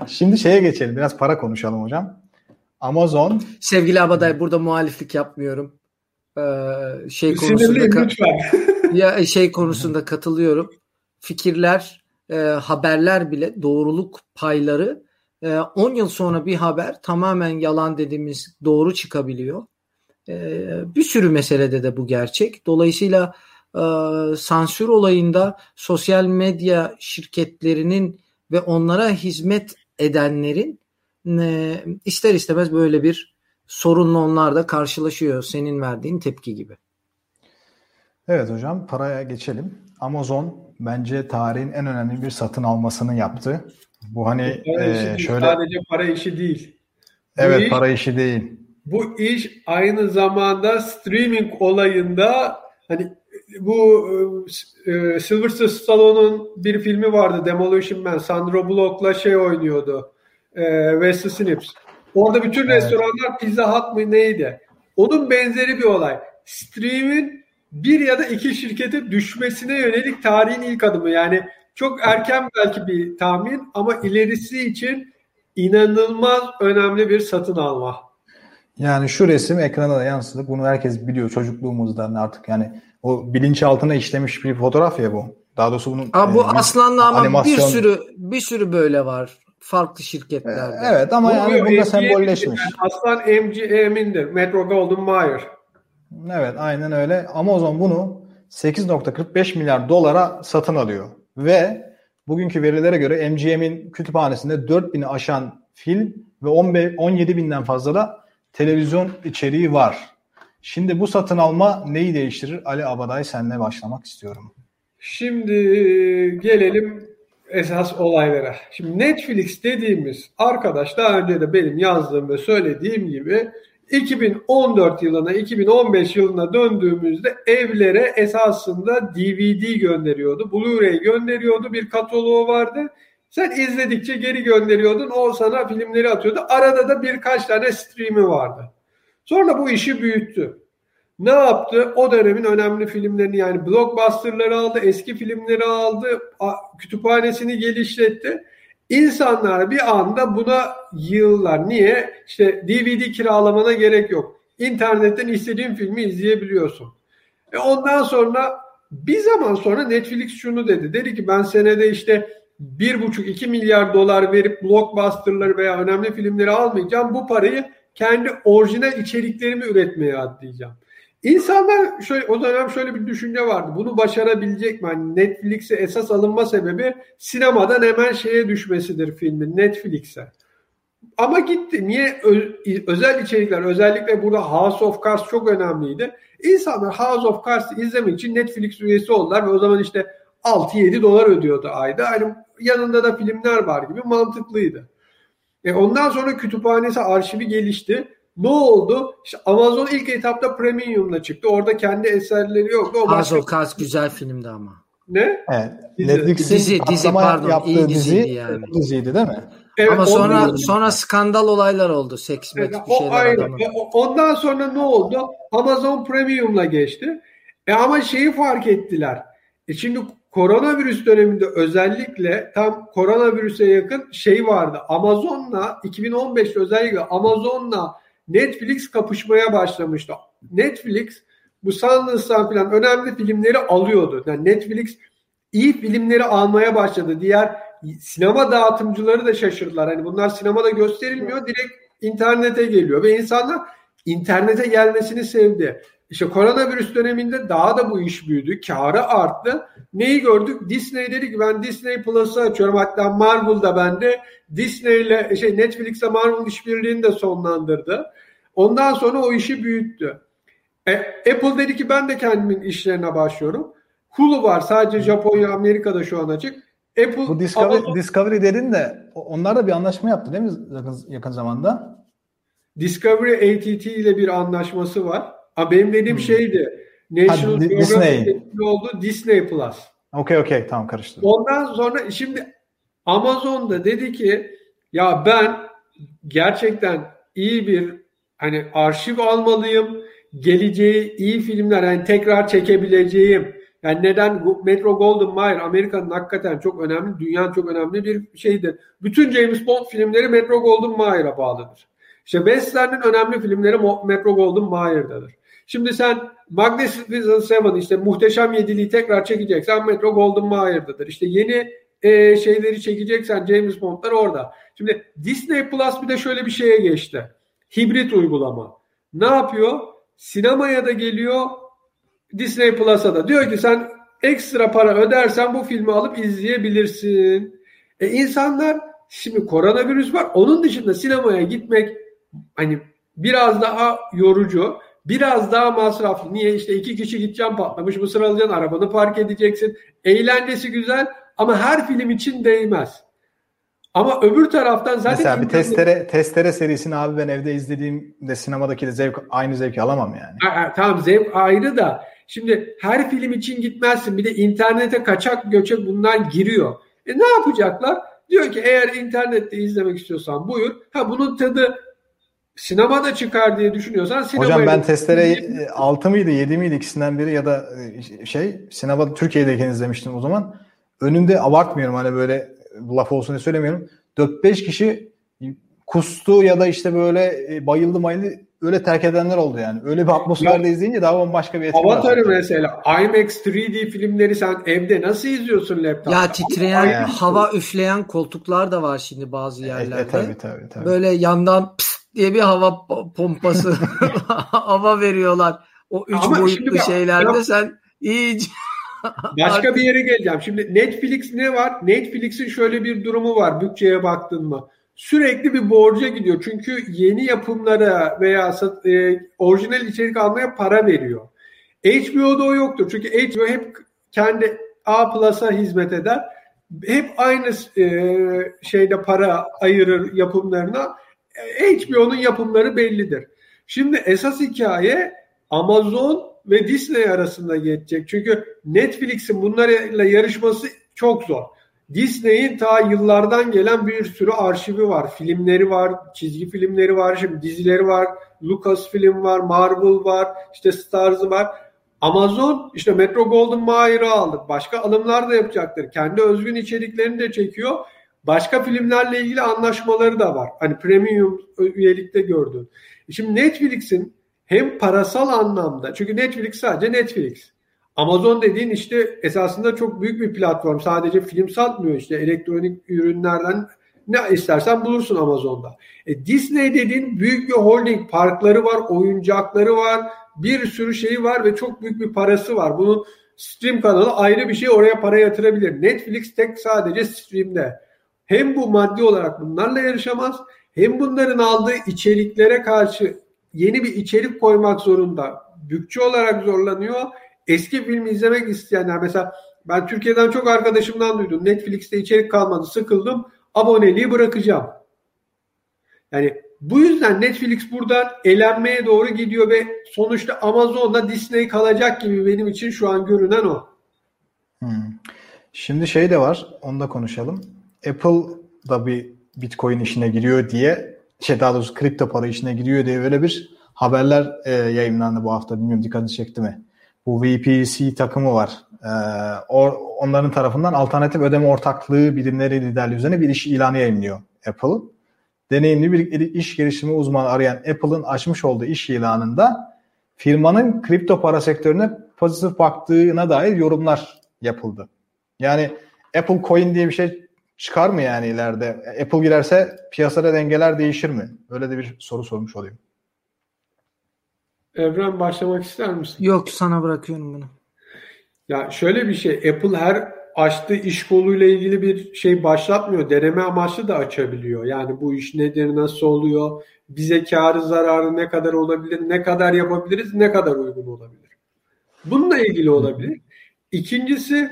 Şimdi şeye geçelim. Biraz para konuşalım hocam. Amazon. Sevgili Abaday burada muhaliflik yapmıyorum. Ee, şey konusunda ka- ya şey konusunda katılıyorum. Fikirler, e, haberler bile doğruluk payları 10 e, yıl sonra bir haber tamamen yalan dediğimiz doğru çıkabiliyor. E, bir sürü meselede de bu gerçek. Dolayısıyla e, sansür olayında sosyal medya şirketlerinin ve onlara hizmet edenlerin e, ister istemez böyle bir sorunla onlar da karşılaşıyor senin verdiğin tepki gibi. Evet hocam paraya geçelim. Amazon bence tarihin en önemli bir satın almasını yaptı. Bu hani e, şöyle sadece para işi değil. Evet iş, para işi değil. Bu iş aynı zamanda streaming olayında hani bu e, Sylvester Stallone'un bir filmi vardı Demolition Man. Sandro Bullock'la şey oynuyordu e, Wesley Snipes. Orada bütün evet. restoranlar Pizza Hut mı neydi? Onun benzeri bir olay. Stream'in bir ya da iki şirkete düşmesine yönelik tarihin ilk adımı. Yani çok erken belki bir tahmin ama ilerisi için inanılmaz önemli bir satın alma. Yani şu resim ekrana da yansıdı. Bunu herkes biliyor çocukluğumuzdan artık yani o bilinçaltına işlemiş bir fotoğraf ya bu. Daha doğrusu bunun Aa, bu e, aslanla ama animasyon... bir sürü bir sürü böyle var farklı şirketlerde. Evet ama bu, yani bunda sembolleşmiş. Yani aslan MGM'indir. Metro Golden Mayer. Evet aynen öyle. Amazon bunu 8.45 milyar dolara satın alıyor. Ve bugünkü verilere göre MGM'in kütüphanesinde 4000'i aşan film ve 15, 17 binden fazla da televizyon içeriği var. Şimdi bu satın alma neyi değiştirir? Ali Abaday senle başlamak istiyorum. Şimdi gelelim esas olaylara. Şimdi Netflix dediğimiz arkadaş daha önce de benim yazdığım ve söylediğim gibi 2014 yılına 2015 yılına döndüğümüzde evlere esasında DVD gönderiyordu. Blu-ray gönderiyordu. Bir kataloğu vardı. Sen izledikçe geri gönderiyordun. O sana filmleri atıyordu. Arada da birkaç tane stream'i vardı. Sonra bu işi büyüttü. Ne yaptı? O dönemin önemli filmlerini yani blockbusterları aldı, eski filmleri aldı, kütüphanesini geliştirdi. İnsanlar bir anda buna yığılırlar. Niye? İşte DVD kiralamana gerek yok. İnternetten istediğin filmi izleyebiliyorsun. E ondan sonra bir zaman sonra Netflix şunu dedi. Dedi ki ben senede işte bir buçuk iki milyar dolar verip blockbusterları veya önemli filmleri almayacağım. Bu parayı kendi orijinal içeriklerimi üretmeye atlayacağım. İnsanlar şöyle o dönem şöyle bir düşünce vardı. Bunu başarabilecek mi? Hani Netflix'e esas alınma sebebi sinemadan hemen şeye düşmesidir filmin Netflix'e. Ama gitti. Niye özel içerikler özellikle burada House of Cards çok önemliydi. İnsanlar House of Cards'ı izlemek için Netflix üyesi oldular ve o zaman işte 6-7 dolar ödüyordu ayda. Hani yanında da filmler var gibi mantıklıydı. E ondan sonra kütüphanesi arşivi gelişti. Ne oldu? İşte Amazon ilk etapta Premium'la çıktı. Orada kendi eserleri yoktu. O House of Cards güzel filmdi ama. Ne? Evet. Netflix'in dizi, dizi pardon. yaptığı iyi dizi, yani. diziydi değil mi? Evet, Ama sonra ondan, sonra skandal olaylar oldu. Seks evet, bir şeyler aynen. adamın. Ondan sonra ne oldu? Amazon Premium'la geçti. E ama şeyi fark ettiler. E şimdi koronavirüs döneminde özellikle tam koronavirüse yakın şey vardı. Amazon'la 2015'te özellikle Amazon'la Netflix kapışmaya başlamıştı. Netflix bu Sundance'dan falan önemli filmleri alıyordu. Yani Netflix iyi filmleri almaya başladı. Diğer sinema dağıtımcıları da şaşırdılar. Hani bunlar sinemada gösterilmiyor. Direkt internete geliyor ve insanlar internete gelmesini sevdi. İşte koronavirüs döneminde daha da bu iş büyüdü. Karı arttı. Neyi gördük? Disney dedi ki ben Disney Plus'ı açıyorum. Hatta Marvel'da bende Disney ile şey Netflix'e Marvel işbirliğini de sonlandırdı. Ondan sonra o işi büyüttü. E, Apple dedi ki ben de kendimin işlerine başlıyorum. Hulu var sadece Japonya, Amerika'da şu an açık. Apple Bu Discovery, Amazon, Discovery dedin de onlar da bir anlaşma yaptı değil mi yakın, yakın zamanda? Discovery AT&T ile bir anlaşması var. Ama benim dediğim hmm. şeydi. National ha, Disney. oldu Disney Plus. Okey okey tamam karıştı. Ondan sonra şimdi Amazon'da dedi ki ya ben gerçekten iyi bir hani arşiv almalıyım. Geleceği iyi filmler yani tekrar çekebileceğim. Yani neden Metro Golden Mayer Amerika'nın hakikaten çok önemli, dünyanın çok önemli bir şeydir. Bütün James Bond filmleri Metro Golden Mayer'a bağlıdır. İşte Western'in önemli filmleri Metro Golden Mayer'dadır. Şimdi sen Magnificent Seven işte muhteşem yediliği tekrar çekeceksen Metro Golden Mayer'dadır. İşte yeni e, şeyleri çekeceksen James Bond'lar orada. Şimdi Disney Plus bir de şöyle bir şeye geçti. Hibrit uygulama. Ne yapıyor? Sinemaya da geliyor, Disney Plus'a da. Diyor ki sen ekstra para ödersen bu filmi alıp izleyebilirsin. E insanlar şimdi koronavirüs var. Onun dışında sinemaya gitmek hani biraz daha yorucu. Biraz daha masraflı. Niye? işte iki kişi gideceğim patlamış mısır alacaksın, arabanı park edeceksin. Eğlencesi güzel ama her film için değmez. Ama öbür taraftan zaten... Mesela bir testere, testere serisini abi ben evde izlediğimde sinemadaki de zevk, aynı zevki alamam yani. A, a, tamam zevk ayrı da şimdi her film için gitmezsin. Bir de internete kaçak göçek bunlar giriyor. E ne yapacaklar? Diyor ki eğer internette izlemek istiyorsan buyur. Ha bunun tadı sinemada çıkar diye düşünüyorsan sinemaya... Hocam ben testere 6 mıydı 7 miydi ikisinden biri ya da e, şey sinemada Türkiye'deyken izlemiştim o zaman. Önünde abartmıyorum hani böyle laf olsun diye söylemiyorum. 4-5 kişi kustu ya da işte böyle e, bayıldı mayıldı öyle terk edenler oldu yani. Öyle bir atmosferde ya, izleyince daha başka bir etki Avatar'ı mesela IMAX 3D filmleri sen evde nasıl izliyorsun laptopta? Ya titreyen yani, hava üfleyen koltuklar da var şimdi bazı yerlerde. E, e, tabii, tabii, tabii. Böyle yandan pıst diye bir hava pompası hava veriyorlar. O üç Ama boyutlu şeylerde ya, sen iyice Başka bir yere geleceğim. Şimdi Netflix ne var? Netflix'in şöyle bir durumu var bütçeye baktın mı? Sürekli bir borca gidiyor. Çünkü yeni yapımlara veya e, orijinal içerik almaya para veriyor. HBO'da o yoktur. Çünkü HBO hep kendi A Plus'a hizmet eder. Hep aynı e, şeyde para ayırır yapımlarına. HBO'nun yapımları bellidir. Şimdi esas hikaye Amazon ve Disney arasında geçecek. Çünkü Netflix'in bunlarla yarışması çok zor. Disney'in ta yıllardan gelen bir sürü arşivi var. Filmleri var, çizgi filmleri var, şimdi dizileri var, Lucasfilm var, Marvel var, işte Stars'ı var. Amazon işte Metro Golden Mayer'ı aldı. Başka alımlar da yapacaktır. Kendi özgün içeriklerini de çekiyor. Başka filmlerle ilgili anlaşmaları da var. Hani premium üyelikte gördün. Şimdi Netflix'in hem parasal anlamda çünkü Netflix sadece Netflix. Amazon dediğin işte esasında çok büyük bir platform. Sadece film satmıyor işte elektronik ürünlerden Ne istersen bulursun Amazon'da. E, Disney dediğin büyük bir holding. Parkları var, oyuncakları var, bir sürü şeyi var ve çok büyük bir parası var. Bunun stream kanalı ayrı bir şey oraya para yatırabilir. Netflix tek sadece streamde. Hem bu maddi olarak bunlarla yarışamaz hem bunların aldığı içeriklere karşı yeni bir içerik koymak zorunda. Bütçe olarak zorlanıyor. Eski film izlemek isteyenler mesela ben Türkiye'den çok arkadaşımdan duydum. Netflix'te içerik kalmadı sıkıldım aboneliği bırakacağım. Yani bu yüzden Netflix buradan elenmeye doğru gidiyor ve sonuçta Amazon'da Disney kalacak gibi benim için şu an görünen o. Hmm. Şimdi şey de var, onu da konuşalım. Apple da bir Bitcoin işine giriyor diye, şey daha doğrusu kripto para işine giriyor diye böyle bir haberler e, yayınlandı bu hafta. Bilmiyorum dikkatini çekti mi? Bu VPC takımı var. E, or, onların tarafından alternatif ödeme ortaklığı birimleri liderliği üzerine bir iş ilanı yayınlıyor Apple. Deneyimli bir iş geliştirme uzmanı arayan Apple'ın açmış olduğu iş ilanında firmanın kripto para sektörüne pozitif baktığına dair yorumlar yapıldı. Yani Apple Coin diye bir şey çıkar mı yani ileride? Apple girerse piyasada dengeler değişir mi? Öyle de bir soru sormuş olayım. Evren başlamak ister misin? Yok sana bırakıyorum bunu. Ya şöyle bir şey Apple her açtığı iş koluyla ilgili bir şey başlatmıyor. Deneme amaçlı da açabiliyor. Yani bu iş nedir, nasıl oluyor, bize karı zararı ne kadar olabilir, ne kadar yapabiliriz, ne kadar uygun olabilir. Bununla ilgili olabilir. İkincisi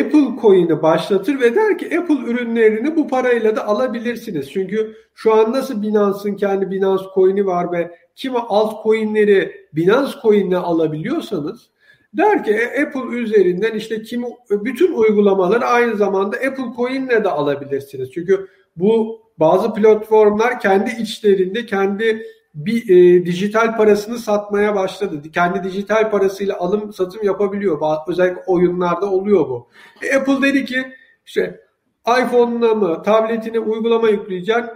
Apple Coin'i başlatır ve der ki Apple ürünlerini bu parayla da alabilirsiniz. Çünkü şu an nasıl Binance'ın kendi Binance Coin'i var ve kimi altcoin'leri Binance Coin'le alabiliyorsanız der ki e, Apple üzerinden işte kimi bütün uygulamaları aynı zamanda Apple Coin'le de alabilirsiniz. Çünkü bu bazı platformlar kendi içlerinde kendi bir e, dijital parasını satmaya başladı. Kendi dijital parasıyla alım satım yapabiliyor. Özellikle oyunlarda oluyor bu. E, Apple dedi ki işte iPhone'una mı tabletine uygulama yükleyeceksin.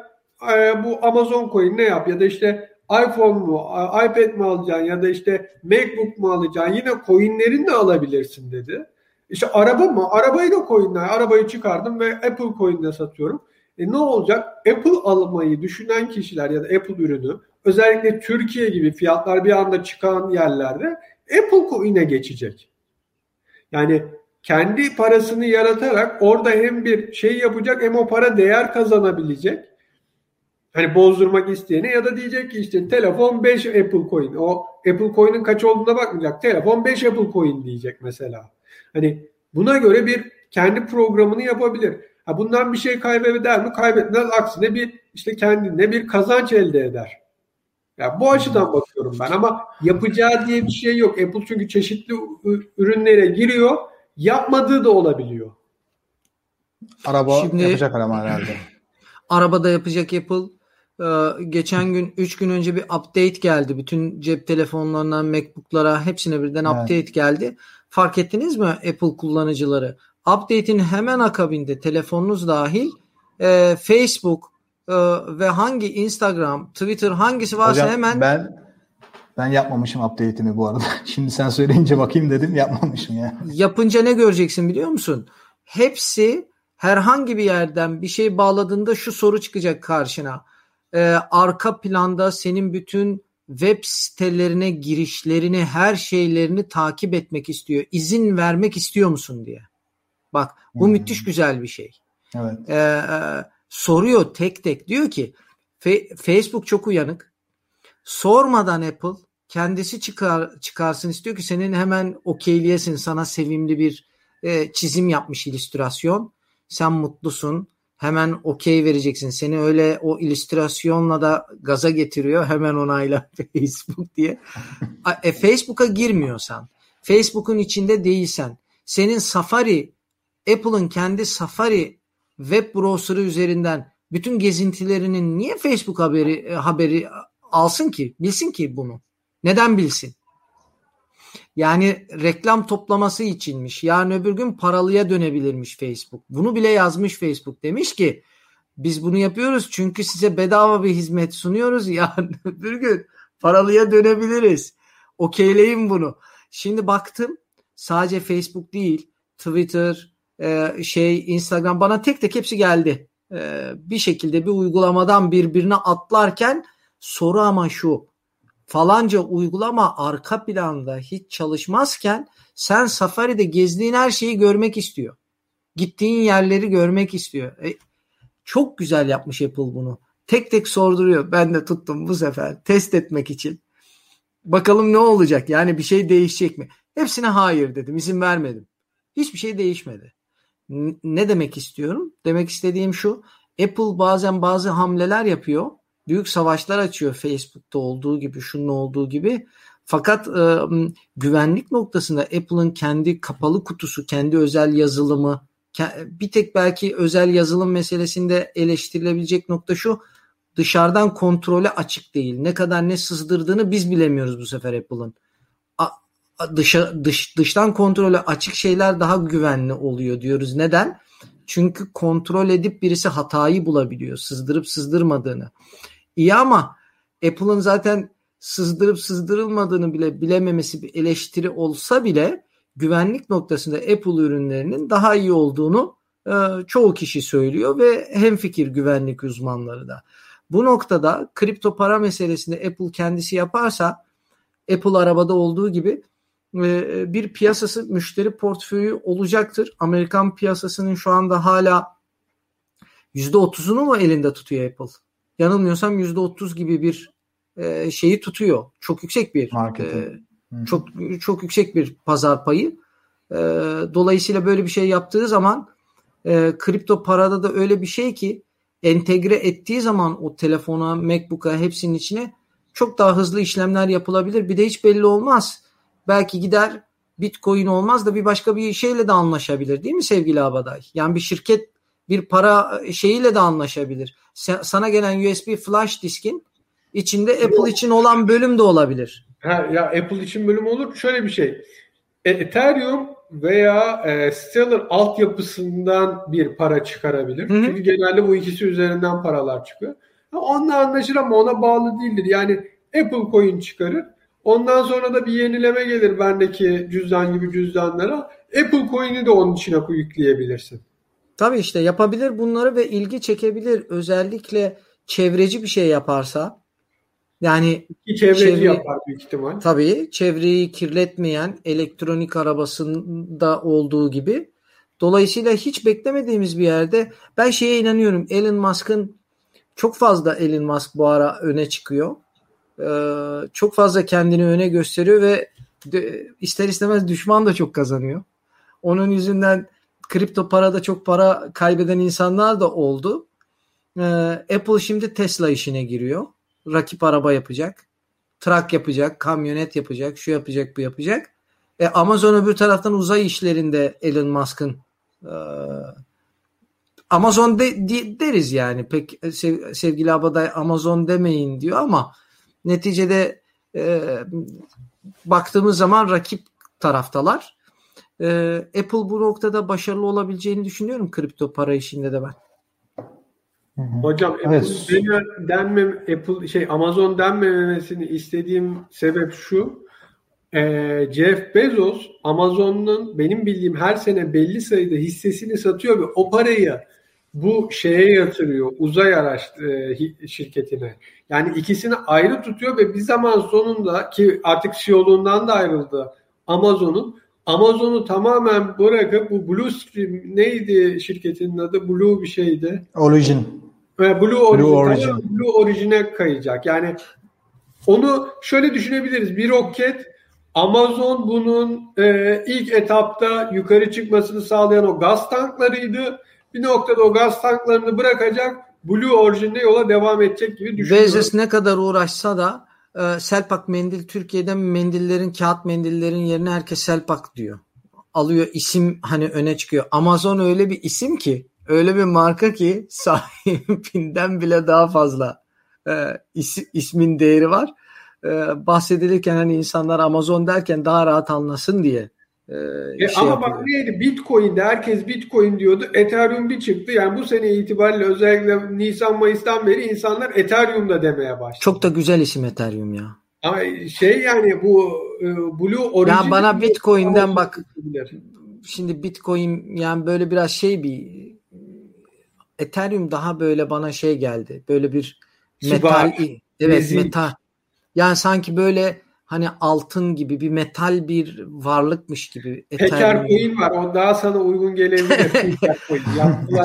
E, bu Amazon Coin ne yap ya da işte iPhone mu, iPad mi alacaksın ya da işte MacBook mu alacaksın yine coinlerini de alabilirsin dedi. İşte araba mı? Arabayı da coinler. Arabayı çıkardım ve Apple coin'le satıyorum. E ne olacak? Apple almayı düşünen kişiler ya da Apple ürünü özellikle Türkiye gibi fiyatlar bir anda çıkan yerlerde Apple coin'e geçecek. Yani kendi parasını yaratarak orada hem bir şey yapacak hem o para değer kazanabilecek Hani bozdurmak isteyene ya da diyecek ki işte telefon 5 Apple Coin. O Apple Coin'in kaç olduğuna bakmayacak. Telefon 5 Apple Coin diyecek mesela. Hani buna göre bir kendi programını yapabilir. Ha bundan bir şey kaybeder mi? Kaybetmez. Aksine bir işte kendine bir kazanç elde eder. Ya bu açıdan bakıyorum ben ama yapacağı diye bir şey yok. Apple çünkü çeşitli ürünlere giriyor. Yapmadığı da olabiliyor. Araba Şimdi, yapacak araba herhalde. Arabada yapacak Apple ee, geçen gün 3 gün önce bir update geldi. Bütün cep telefonlarından MacBook'lara hepsine birden evet. update geldi. Fark ettiniz mi Apple kullanıcıları? Update'in hemen akabinde telefonunuz dahil e, Facebook e, ve hangi Instagram, Twitter hangisi varsa Hocam, hemen ben ben yapmamışım update'imi bu arada. Şimdi sen söyleyince bakayım dedim yapmamışım ya. Yapınca ne göreceksin biliyor musun? Hepsi herhangi bir yerden bir şey bağladığında şu soru çıkacak karşına e, arka planda senin bütün web sitelerine girişlerini, her şeylerini takip etmek istiyor. İzin vermek istiyor musun diye. Bak bu hmm. müthiş güzel bir şey. Evet. Ee, soruyor tek tek diyor ki Facebook çok uyanık. Sormadan Apple kendisi çıkar çıkarsın istiyor ki senin hemen okeyleyesin sana sevimli bir e, çizim yapmış illüstrasyon. Sen mutlusun hemen okey vereceksin. Seni öyle o illüstrasyonla da gaza getiriyor. Hemen onayla Facebook diye. e, Facebook'a girmiyorsan, Facebook'un içinde değilsen, senin Safari, Apple'ın kendi Safari web browser'ı üzerinden bütün gezintilerinin niye Facebook haberi e, haberi alsın ki? Bilsin ki bunu. Neden bilsin? Yani reklam toplaması içinmiş. Yarın öbür gün paralıya dönebilirmiş Facebook. Bunu bile yazmış Facebook. Demiş ki biz bunu yapıyoruz çünkü size bedava bir hizmet sunuyoruz. Yarın öbür gün paralıya dönebiliriz. Okeyleyin bunu. Şimdi baktım sadece Facebook değil Twitter, e, şey Instagram bana tek tek hepsi geldi. e, bir şekilde bir uygulamadan birbirine atlarken soru ama şu falanca uygulama arka planda hiç çalışmazken sen Safari'de gezdiğin her şeyi görmek istiyor. Gittiğin yerleri görmek istiyor. E, çok güzel yapmış Apple bunu. Tek tek sorduruyor. Ben de tuttum bu sefer test etmek için. Bakalım ne olacak? Yani bir şey değişecek mi? Hepsine hayır dedim. izin vermedim. Hiçbir şey değişmedi. Ne demek istiyorum? Demek istediğim şu. Apple bazen bazı hamleler yapıyor. Büyük savaşlar açıyor Facebook'ta olduğu gibi, şunun olduğu gibi. Fakat e, güvenlik noktasında Apple'ın kendi kapalı kutusu, kendi özel yazılımı, bir tek belki özel yazılım meselesinde eleştirilebilecek nokta şu dışarıdan kontrole açık değil. Ne kadar ne sızdırdığını biz bilemiyoruz bu sefer Apple'ın. Dışa, dış, dıştan kontrole açık şeyler daha güvenli oluyor diyoruz. Neden? Çünkü kontrol edip birisi hatayı bulabiliyor. Sızdırıp sızdırmadığını. İyi ama Apple'ın zaten sızdırıp sızdırılmadığını bile bilememesi bir eleştiri olsa bile güvenlik noktasında Apple ürünlerinin daha iyi olduğunu e, çoğu kişi söylüyor ve hemfikir güvenlik uzmanları da. Bu noktada kripto para meselesinde Apple kendisi yaparsa Apple arabada olduğu gibi bir piyasası müşteri portföyü olacaktır. Amerikan piyasasının şu anda hala %30'unu mu elinde tutuyor Apple? Yanılmıyorsam %30 gibi bir e, şeyi tutuyor. Çok yüksek bir e, çok çok yüksek bir pazar payı. dolayısıyla böyle bir şey yaptığı zaman kripto parada da öyle bir şey ki entegre ettiği zaman o telefona, MacBook'a hepsinin içine çok daha hızlı işlemler yapılabilir. Bir de hiç belli olmaz. Belki gider Bitcoin olmaz da bir başka bir şeyle de anlaşabilir değil mi sevgili Abaday? Yani bir şirket bir para şeyiyle de anlaşabilir. Sana gelen USB flash diskin içinde Apple için olan bölüm de olabilir. Ha, ya Apple için bölüm olur. Şöyle bir şey. E, Ethereum veya e, Stellar altyapısından bir para çıkarabilir. Hı hı. Çünkü genelde bu ikisi üzerinden paralar çıkıyor. Onunla anlaşır ama ona bağlı değildir. Yani Apple Coin çıkarır. Ondan sonra da bir yenileme gelir bendeki cüzdan gibi cüzdanlara. Apple Coin'i de onun içine yükleyebilirsin. Tabii işte yapabilir bunları ve ilgi çekebilir. Özellikle çevreci bir şey yaparsa yani çevreci çevre, yapar büyük ihtimal. Tabii çevreyi kirletmeyen elektronik arabasında olduğu gibi. Dolayısıyla hiç beklemediğimiz bir yerde ben şeye inanıyorum. Elon Musk'ın çok fazla Elon Musk bu ara öne çıkıyor. Ee, çok fazla kendini öne gösteriyor ve de, ister istemez düşman da çok kazanıyor. Onun yüzünden kripto parada çok para kaybeden insanlar da oldu. Ee, Apple şimdi Tesla işine giriyor rakip araba yapacak. Trak yapacak, kamyonet yapacak, şu yapacak, bu yapacak. E, Amazon öbür taraftan uzay işlerinde Elon Musk'ın e, Amazon de, de, deriz yani. Pek sev, sevgili Abaday Amazon demeyin diyor ama neticede e, baktığımız zaman rakip taraftalar. E, Apple bu noktada başarılı olabileceğini düşünüyorum kripto para işinde de ben. Hocam evet. Apple denmem Apple şey Amazon denmemesini istediğim sebep şu. E, Jeff Bezos Amazon'un benim bildiğim her sene belli sayıda hissesini satıyor ve o parayı bu şeye yatırıyor uzay araç e, şirketine. Yani ikisini ayrı tutuyor ve bir zaman sonunda ki artık CEO'luğundan da ayrıldı Amazon'un Amazon'u tamamen bırakıp bu Blue Stream neydi şirketinin adı? Blue bir şeydi. Origin. Blue Origin, Blue Origin. Blue Origin'e kayacak. Yani onu şöyle düşünebiliriz. Bir roket Amazon bunun e, ilk etapta yukarı çıkmasını sağlayan o gaz tanklarıydı. Bir noktada o gaz tanklarını bırakacak Blue Origin'de yola devam edecek gibi düşünüyorum. Bezos ne kadar uğraşsa da e, Selpak mendil Türkiye'de mendillerin kağıt mendillerin yerine herkes Selpak diyor. Alıyor isim hani öne çıkıyor. Amazon öyle bir isim ki öyle bir marka ki sahibinden bile daha fazla e, is, ismin değeri var. E, bahsedilirken hani insanlar Amazon derken daha rahat anlasın diye e, e, şey ama bak neydi Bitcoin'de herkes Bitcoin diyordu. Ethereum bir çıktı. Yani bu sene itibariyle özellikle Nisan Mayıs'tan beri insanlar Ethereum'da demeye başladı. Çok da güzel isim Ethereum ya. Ama şey yani bu e, Blue Origin Ya bana Bitcoin'den bak şimdi Bitcoin yani böyle biraz şey bir Ethereum daha böyle bana şey geldi. Böyle bir metal evet nezih. metal. Yani sanki böyle hani altın gibi bir metal bir varlıkmış gibi. Peker coin var. O daha sana uygun gelebilir.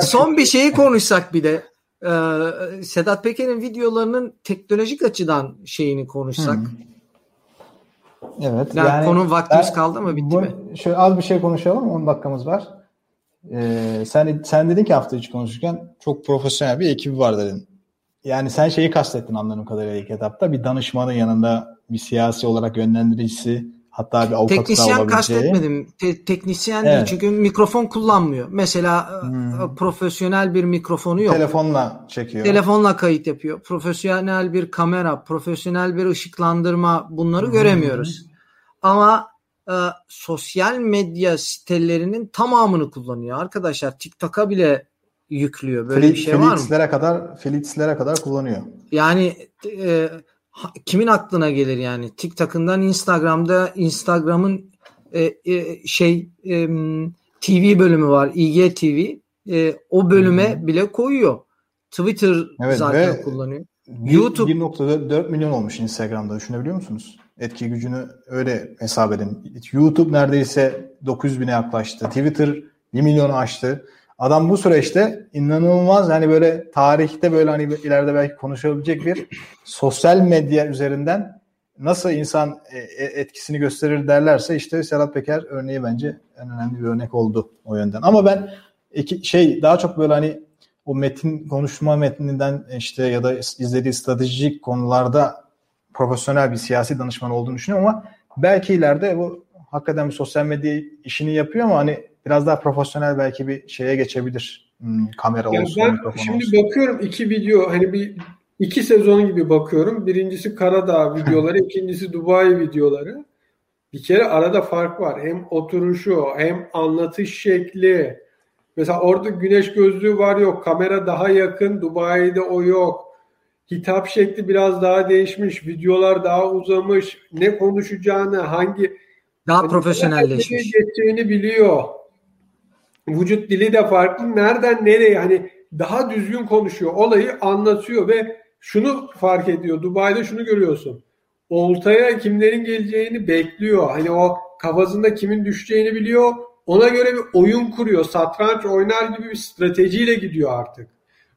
Son bir şeyi konuşsak bir de. Ee, Sedat Peker'in videolarının teknolojik açıdan şeyini konuşsak. Hı. Evet. Yani konu vaktimiz ben- kaldı mı bitti bu- mi? Şöyle az bir şey konuşalım. 10 dakikamız var. Ee, sen sen dedin ki hafta içi konuşurken çok profesyonel bir ekibi var dedin. Yani sen şeyi kastettin anladığım kadarıyla ilk etapta. Bir danışmanın yanında bir siyasi olarak yönlendiricisi hatta bir avukatı da Teknisyen kastetmedim. Te- teknisyen Evet. değil çünkü mikrofon kullanmıyor. Mesela e, Hmm. profesyonel bir mikrofonu yok. Telefonla çekiyor. Telefonla kayıt yapıyor. Profesyonel bir kamera, profesyonel bir ışıklandırma bunları göremiyoruz. Ama e, sosyal medya sitelerinin tamamını kullanıyor arkadaşlar. TikTok'a bile yüklüyor. Böyle bir Fli- şey var mı? Flitslere kadar Flitslere kadar kullanıyor. Yani e, kimin aklına gelir yani? TikTok'ından Instagram'da Instagram'ın e, e, şey e, TV bölümü var. IGTV. E, o bölüme bile koyuyor. Twitter Evet, zaten kullanıyor. Bir- YouTube- 1.4 milyon olmuş Instagram'da düşünebiliyor musunuz? Etki gücünü öyle hesap edin. YouTube neredeyse 900 bine yaklaştı. Twitter 1 milyonu aştı. Adam bu süreçte inanılmaz hani böyle tarihte böyle hani ileride belki konuşulabilecek bir sosyal medya üzerinden nasıl insan e, e, etkisini gösterir derlerse işte Serhat Peker örneği bence en önemli bir örnek oldu o yönden. Ama ben iki, şey daha çok böyle hani o metin konuşma metninden işte ya da izlediği stratejik konularda profesyonel bir siyasi danışman olduğunu düşünüyorum ama belki ileride bu hakikaten bir sosyal medya işini yapıyor ama hani biraz daha profesyonel belki bir şeye geçebilir. Hmm, kamera Yani olsun, ben şimdi olsun. bakıyorum iki video hani bir iki sezon gibi bakıyorum. Birincisi Karadağ videoları, ikincisi Dubai videoları. Bir kere arada fark var. Hem oturuşu, hem anlatış şekli. Mesela orada güneş gözlüğü var yok. Kamera daha yakın. Dubai'de o yok. Hitap şekli biraz daha değişmiş. Videolar daha uzamış. Ne konuşacağını, hangi Daha Hani profesyonelleşmiş. nereye geçeceğini biliyor. Vücut dili de farklı. Nereden nereye hani daha düzgün konuşuyor. Olayı anlatıyor ve şunu fark ediyor. Dubai'de şunu görüyorsun. Oltaya kimlerin geleceğini bekliyor. Hani o kafasında kimin düşeceğini biliyor. Ona göre bir oyun kuruyor. Satranç oynar gibi bir stratejiyle gidiyor artık.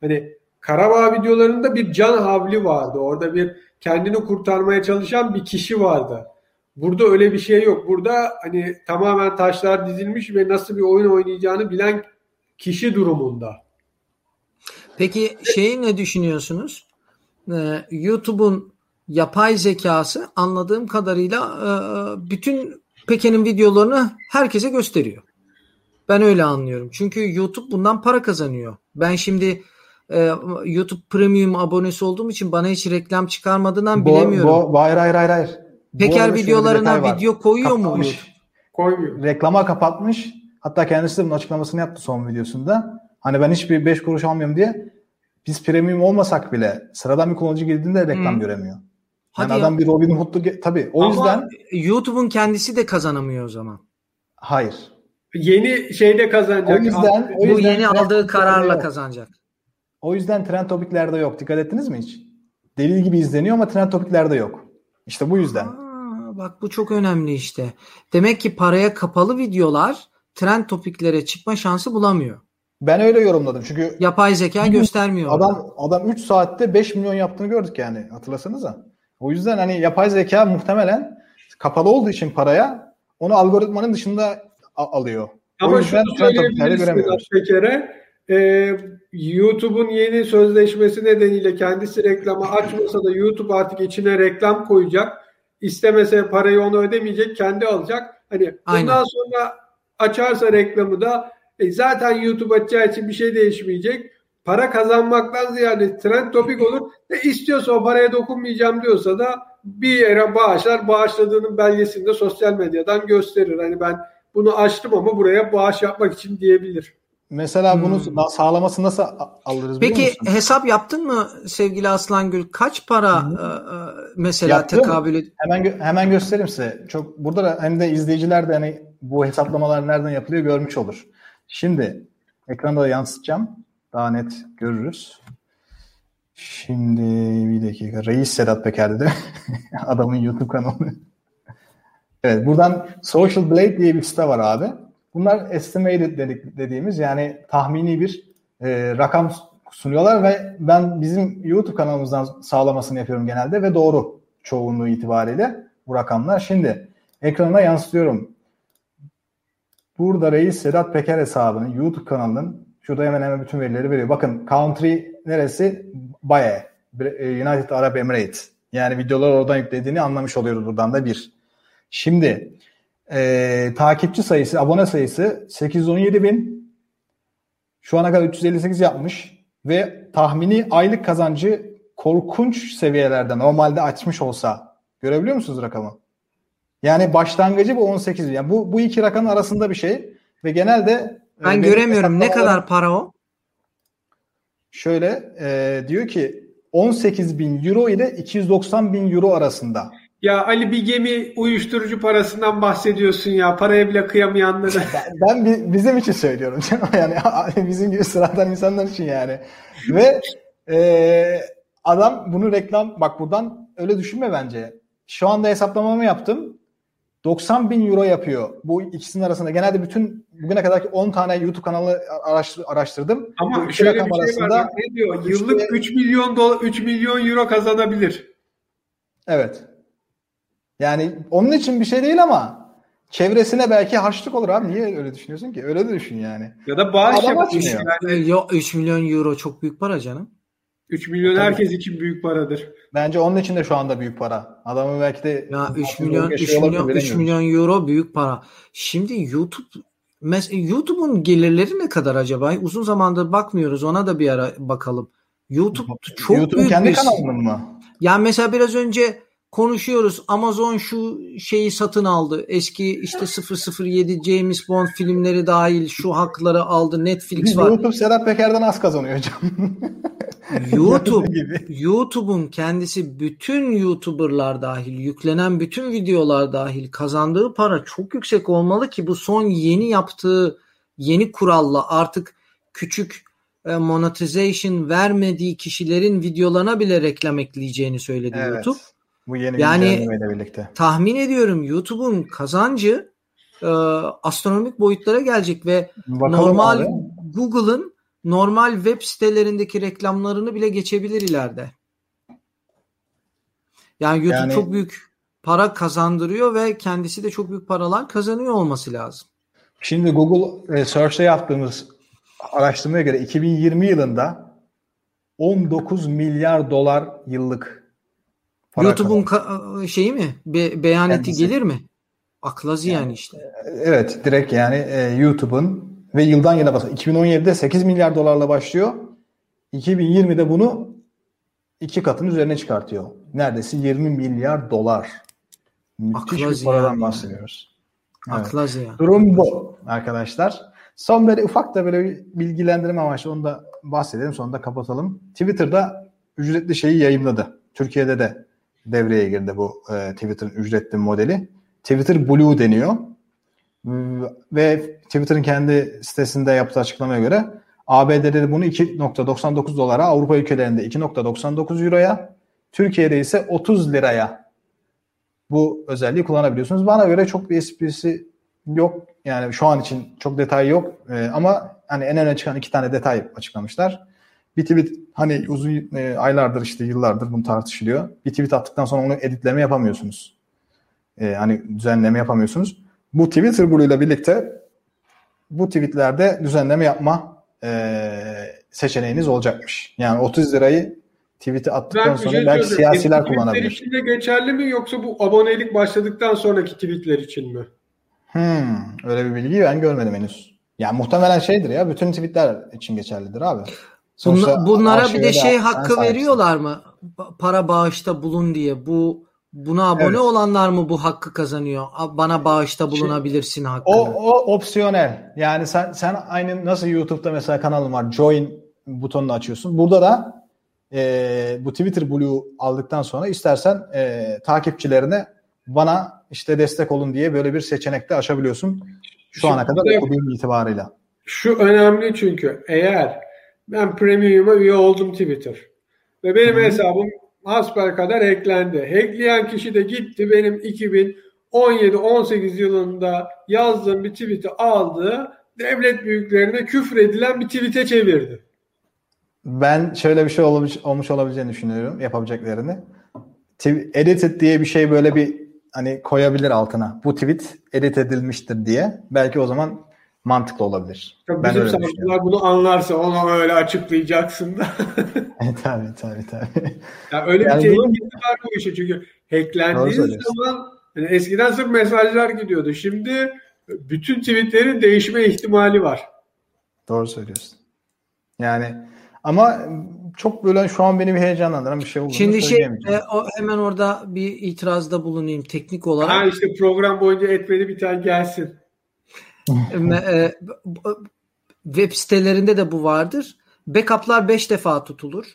Hani Karabağ videolarında bir can havli vardı. Orada bir kendini kurtarmaya çalışan bir kişi vardı. Burada öyle bir şey yok. Burada hani tamamen taşlar dizilmiş ve nasıl bir oyun oynayacağını bilen kişi durumunda. Peki şeyi ne düşünüyorsunuz? Ee, YouTube'un yapay zekası anladığım kadarıyla e, bütün Peken'in videolarını herkese gösteriyor. Ben öyle anlıyorum. Çünkü YouTube bundan para kazanıyor. Ben şimdi e, YouTube Premium abonesi olduğum için bana hiç reklam çıkarmadığından Bu, bilemiyorum. bu, hayır hayır hayır hayır. Bu Peker videolarına video koyuyor mu? Koymuyor. Reklama kapatmış. Hatta kendisi de bunun açıklamasını yaptı son videosunda. Hani ben hiçbir 5 kuruş almıyorum diye biz premium olmasak bile sıradan bir kullanıcı girdiğinde reklam Hı. göremiyor. Yani Hadi ya. adam bir Robin Hood'lu tabii o Ama yüzden YouTube'un kendisi de kazanamıyor o zaman. hayır. Yeni şeyde kazanacak. O yüzden o Bu yüzden yeni trend aldığı kararla yok. kazanacak. O yüzden trend topiklerde yok. Dikkat ettiniz mi hiç? Deli gibi izleniyor ama trend topiklerde yok. İşte bu yüzden. Aa, bak bu çok önemli işte. Demek ki paraya kapalı videolar trend topiklere çıkma şansı bulamıyor. Ben öyle yorumladım. Çünkü Yapay zeka göstermiyor. orada. adam adam 3 saatte 5 milyon yaptığını gördük yani. Hatırlasanıza. O yüzden hani yapay zeka muhtemelen kapalı olduğu için paraya onu algoritmanın dışında alıyor. Ama o yüzden şunu söyleyebiliriz göremiyoruz. Sedat Ee, YouTube'un yeni sözleşmesi nedeniyle kendisi reklamı açmasa da YouTube artık içine reklam koyacak. İstemese parayı onu ödemeyecek, kendi alacak. Hani bundan Aynen. sonra açarsa reklamı da e, zaten YouTube açacağı için bir şey değişmeyecek. Para kazanmaktan ziyade trend topik olur. Ve istiyorsa o paraya dokunmayacağım diyorsa da bir yere bağışlar. Bağışladığının belgesini de sosyal medyadan gösterir. Hani ben bunu açtım ama buraya bağış yapmak için diyebilir. Mesela bunu Hmm. sağlaması nasıl alırız Peki hesap yaptın mı sevgili Aslangül? Kaç para e, e, mesela Yaptım. tekabül ed- Hemen gö- hemen göstereyim size. Çok burada da hem de izleyiciler de hani bu hesaplamalar nereden yapılıyor görmüş olur. Şimdi ekranda da yansıtacağım. daha net görürüz. Şimdi bir dakika. Reis Sedat Peker dedi. Adamın YouTube kanalı. evet buradan Social Blade diye bir site var abi. Bunlar estimated dedik, dediğimiz yani tahmini bir e, rakam sunuyorlar ve ben bizim YouTube kanalımızdan sağlamasını yapıyorum genelde ve doğru çoğunluğu itibariyle bu rakamlar. Şimdi ekrana yansıtıyorum. Burada Reis Sedat Peker hesabının YouTube kanalının şurada hemen hemen bütün verileri veriyor. Bakın country neresi? Baye. United Arab Emirates. Yani videolar oradan yüklediğini anlamış oluyoruz buradan da bir. Şimdi e, takipçi sayısı, abone sayısı 817 bin. Şu ana kadar 358 yapmış ve tahmini aylık kazancı korkunç seviyelerde normalde açmış olsa görebiliyor musunuz rakamı? Yani başlangıcı bu 18. Yani bu bu iki rakamın arasında bir şey ve genelde ben göremiyorum. Ne kadar para o? Şöyle e, diyor ki 18 bin euro ile 290 bin euro arasında. Ya Ali bir gemi uyuşturucu parasından bahsediyorsun ya. Paraya bile kıyamayanları. ben, ben bizim için söylüyorum canım. Yani bizim gibi sıradan insanlar için yani. Ve e, adam bunu reklam bak buradan öyle düşünme bence. Şu anda hesaplamamı yaptım. 90 bin euro yapıyor bu ikisinin arasında. Genelde bütün bugüne kadarki 10 tane YouTube kanalı araştır, araştırdım. Ama şöyle bir şey arasında, var. Ne diyor? Yıllık işte, 3 milyon dolar 3 milyon euro kazanabilir. Evet. Yani onun için bir şey değil ama çevresine belki harçlık olur abi. Niye öyle düşünüyorsun ki? Öyle de düşün yani. Ya da bağış yapıyor. Yani. Yok 3 milyon euro çok büyük para canım. 3 milyon Tabii. herkes için büyük paradır. Bence onun için de şu anda büyük para. Adamın belki de ya 3 milyon 3 milyon 3 milyon euro büyük para. Şimdi YouTube YouTube'un gelirleri ne kadar acaba? Uzun zamandır bakmıyoruz. Ona da bir ara bakalım. YouTube çok YouTube büyük kendi bir... kanalının mı? Yani mesela biraz önce konuşuyoruz. Amazon şu şeyi satın aldı. Eski işte 007 James Bond filmleri dahil şu hakları aldı. Netflix var. YouTube Sedat Peker'den az kazanıyor hocam. YouTube YouTube'un kendisi bütün YouTuber'lar dahil yüklenen bütün videolar dahil kazandığı para çok yüksek olmalı ki bu son yeni yaptığı yeni kuralla artık küçük e, monetization vermediği kişilerin videolarına bile reklam ekleyeceğini söyledi evet. YouTube. Bu yeni yani birlikte. tahmin ediyorum YouTube'un kazancı e, astronomik boyutlara gelecek ve Bakalım normal Google'ın normal web sitelerindeki reklamlarını bile geçebilir ileride. Yani YouTube yani, çok büyük para kazandırıyor ve kendisi de çok büyük paralar kazanıyor olması lazım. Şimdi Google e, Search'te yaptığımız araştırmaya göre 2020 yılında 19 milyar dolar yıllık YouTube'un ka- şeyi mi? Be- beyaneti Kendisi. gelir mi? Aklazı yani, yani işte. Evet direkt yani e, YouTube'un ve yıldan yıla basıyor. 2017'de 8 milyar dolarla başlıyor. 2020'de bunu iki katın üzerine çıkartıyor. Neredeyse 20 milyar dolar. Müthiş Aklazı bir paradan yani. bahsediyoruz. Evet. Aklazı ya. Durum bu arkadaşlar. Son böyle ufak da böyle bir bilgilendirme amaçlı onu da bahsedelim sonra da kapatalım. Twitter'da ücretli şeyi yayınladı. Türkiye'de de devreye girdi bu e, Twitter'ın ücretli modeli. Twitter Blue deniyor. Ve Twitter'ın kendi sitesinde yaptığı açıklamaya göre ABD'de bunu 2.99 dolara, Avrupa ülkelerinde 2.99 euroya, Türkiye'de ise 30 liraya bu özelliği kullanabiliyorsunuz. Bana göre çok bir esprisi yok. Yani şu an için çok detay yok. Ee, ama hani en öne çıkan iki tane detay açıklamışlar. Bir tweet hani uzun e, aylardır işte yıllardır bunu tartışılıyor. Bir tweet attıktan sonra onu editleme yapamıyorsunuz. E, hani düzenleme yapamıyorsunuz. Bu Twitter Blue ile birlikte bu tweetlerde düzenleme yapma e, seçeneğiniz olacakmış. Yani 30 lirayı tweet'i attıktan ben sonra şey belki siyasiler kullanabilir. Tweetler için de geçerli mi yoksa bu abonelik başladıktan sonraki tweetler için mi? Hmm, öyle bir bilgiyi ben görmedim henüz. Yani muhtemelen şeydir ya bütün tweetler için geçerlidir abi. Sonuçta bunlara bir de şey hakkı veriyorlar mı? Para bağışta bulun diye. Bu buna abone evet. olanlar mı bu hakkı kazanıyor? Bana bağışta bulunabilirsin hakkı. O, o opsiyonel. Yani sen sen aynı nasıl YouTube'da mesela kanalın var. Join butonunu açıyorsun. Burada da e, bu Twitter Blue aldıktan sonra istersen e, takipçilerine bana işte destek olun diye böyle bir seçenekte açabiliyorsun. Şu Şimdi ana kadar okuduğum itibarıyla. Şu önemli çünkü eğer Ben premium'a üye oldum Twitter. Ve benim Hı. hesabım hasbel kadar hacklendi. Hackleyen kişi de gitti benim 2017-18 yılında yazdığım bir tweet'i aldı. Devlet büyüklerine küfür edilen bir tweet'e çevirdi. Ben şöyle bir şey olmuş, olmuş olabileceğini düşünüyorum yapabileceklerini. Edited diye bir şey böyle bir hani koyabilir altına. Bu tweet edit edilmiştir diye. Belki o zaman mantıklı olabilir. Tabii ben bizim savcılar bunu anlarsa onu öyle açıklayacaksın da. e, tabii tabii tabii. Ya öyle yani bir tehlikesi var bu işe çünkü hacklendiği zaman yani eskiden sırf mesajlar gidiyordu. Şimdi bütün tweetlerin değişme ihtimali var. Doğru söylüyorsun. Yani ama çok böyle şu an beni bir heyecanlandıran bir şey oldu. Şimdi şey e, o, hemen orada bir itirazda bulunayım teknik olarak. Ha işte program boyunca etmedi bir tane gelsin. E, web sitelerinde de bu vardır. Backup'lar 5 defa tutulur.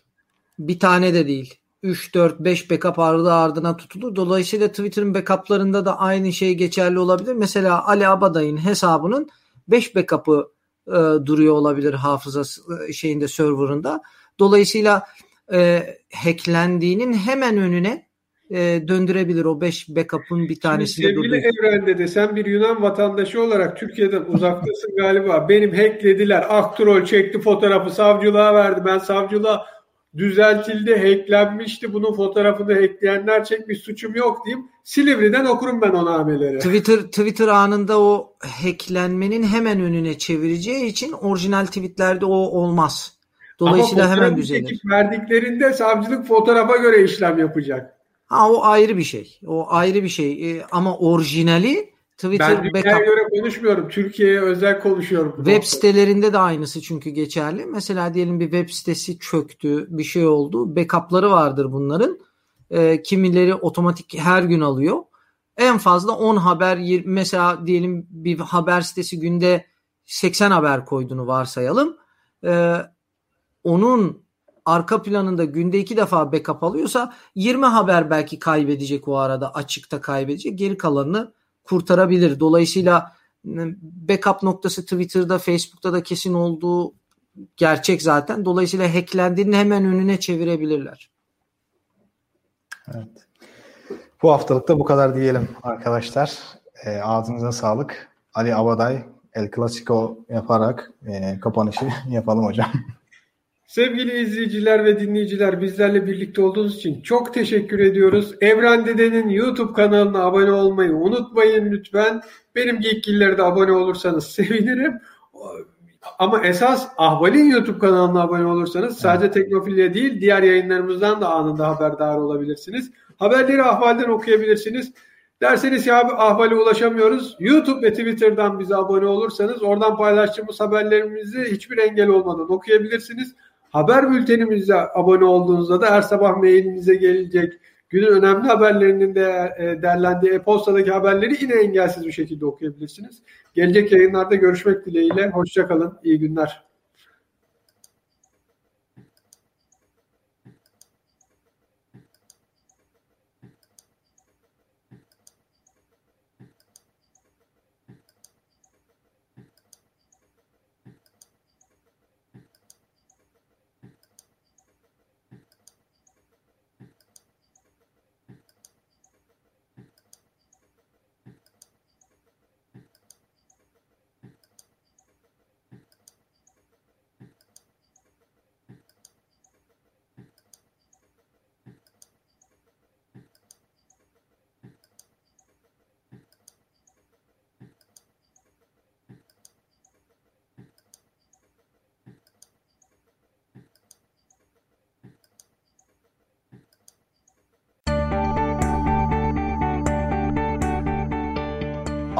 Bir tane de değil. 3, 4, 5 backup ardı ardına tutulur. Dolayısıyla Twitter'ın backup'larında da aynı şey geçerli olabilir. Mesela Ali Abaday'ın hesabının 5 backup'ı e, duruyor olabilir hafıza e, şeyinde serverında. Dolayısıyla e, hacklendiğinin hemen önüne e, döndürebilir o 5 backup'ın bir tanesinde Şimdi sevgili evrende de sen bir Yunan vatandaşı olarak Türkiye'den uzaktasın galiba. Benim hacklediler. Aktrol çekti fotoğrafı savcılığa verdi. Ben savcılığa düzeltildi, hacklenmişti. Bunun fotoğrafını hackleyenler çekmiş suçum yok diyeyim. Silivri'den okurum ben o nameleri. Twitter Twitter anında o hacklenmenin hemen önüne çevireceği için orijinal tweetlerde o olmaz. Dolayısıyla Ama hemen düzelir. verdiklerinde savcılık fotoğrafa göre işlem yapacak. Ha o ayrı bir şey. O ayrı bir şey. Ee, ama orijinali Twitter ben backup. göre konuşmuyorum. Türkiye'ye özel konuşuyorum. Web sitelerinde de aynısı çünkü geçerli. Mesela diyelim bir web sitesi çöktü, bir şey oldu. Backup'ları vardır bunların. E, kimileri otomatik her gün alıyor. En fazla 10 haber mesela diyelim bir haber sitesi günde 80 haber koyduğunu varsayalım. E, onun arka planında günde iki defa backup alıyorsa 20 haber belki kaybedecek o arada açıkta kaybedecek. Geri kalanını kurtarabilir. Dolayısıyla backup noktası Twitter'da, Facebook'ta da kesin olduğu gerçek zaten. Dolayısıyla hacklendiğini hemen önüne çevirebilirler. Evet. Bu haftalıkta bu kadar diyelim arkadaşlar. E, ağzınıza sağlık. Ali Abaday El Clasico yaparak e, kapanışı yapalım hocam. Sevgili izleyiciler ve dinleyiciler bizlerle birlikte olduğunuz için çok teşekkür ediyoruz. Evren Dede'nin YouTube kanalına abone olmayı unutmayın lütfen. Benim Geekgiller'e de abone olursanız sevinirim. Ama esas Ahval'in YouTube kanalına abone olursanız sadece Teknofilya değil diğer yayınlarımızdan da anında haberdar olabilirsiniz. Haberleri Ahval'den okuyabilirsiniz. Derseniz ya abi Ahval'e ulaşamıyoruz. YouTube ve Twitter'dan bize abone olursanız oradan paylaştığımız haberlerimizi hiçbir engel olmadan okuyabilirsiniz. Haber bültenimize abone olduğunuzda da her sabah mailinize gelecek günün önemli haberlerinin de e, derlendiği e-postadaki haberleri yine engelsiz bir şekilde okuyabilirsiniz. Gelecek yayınlarda görüşmek dileğiyle. Hoşçakalın. İyi günler.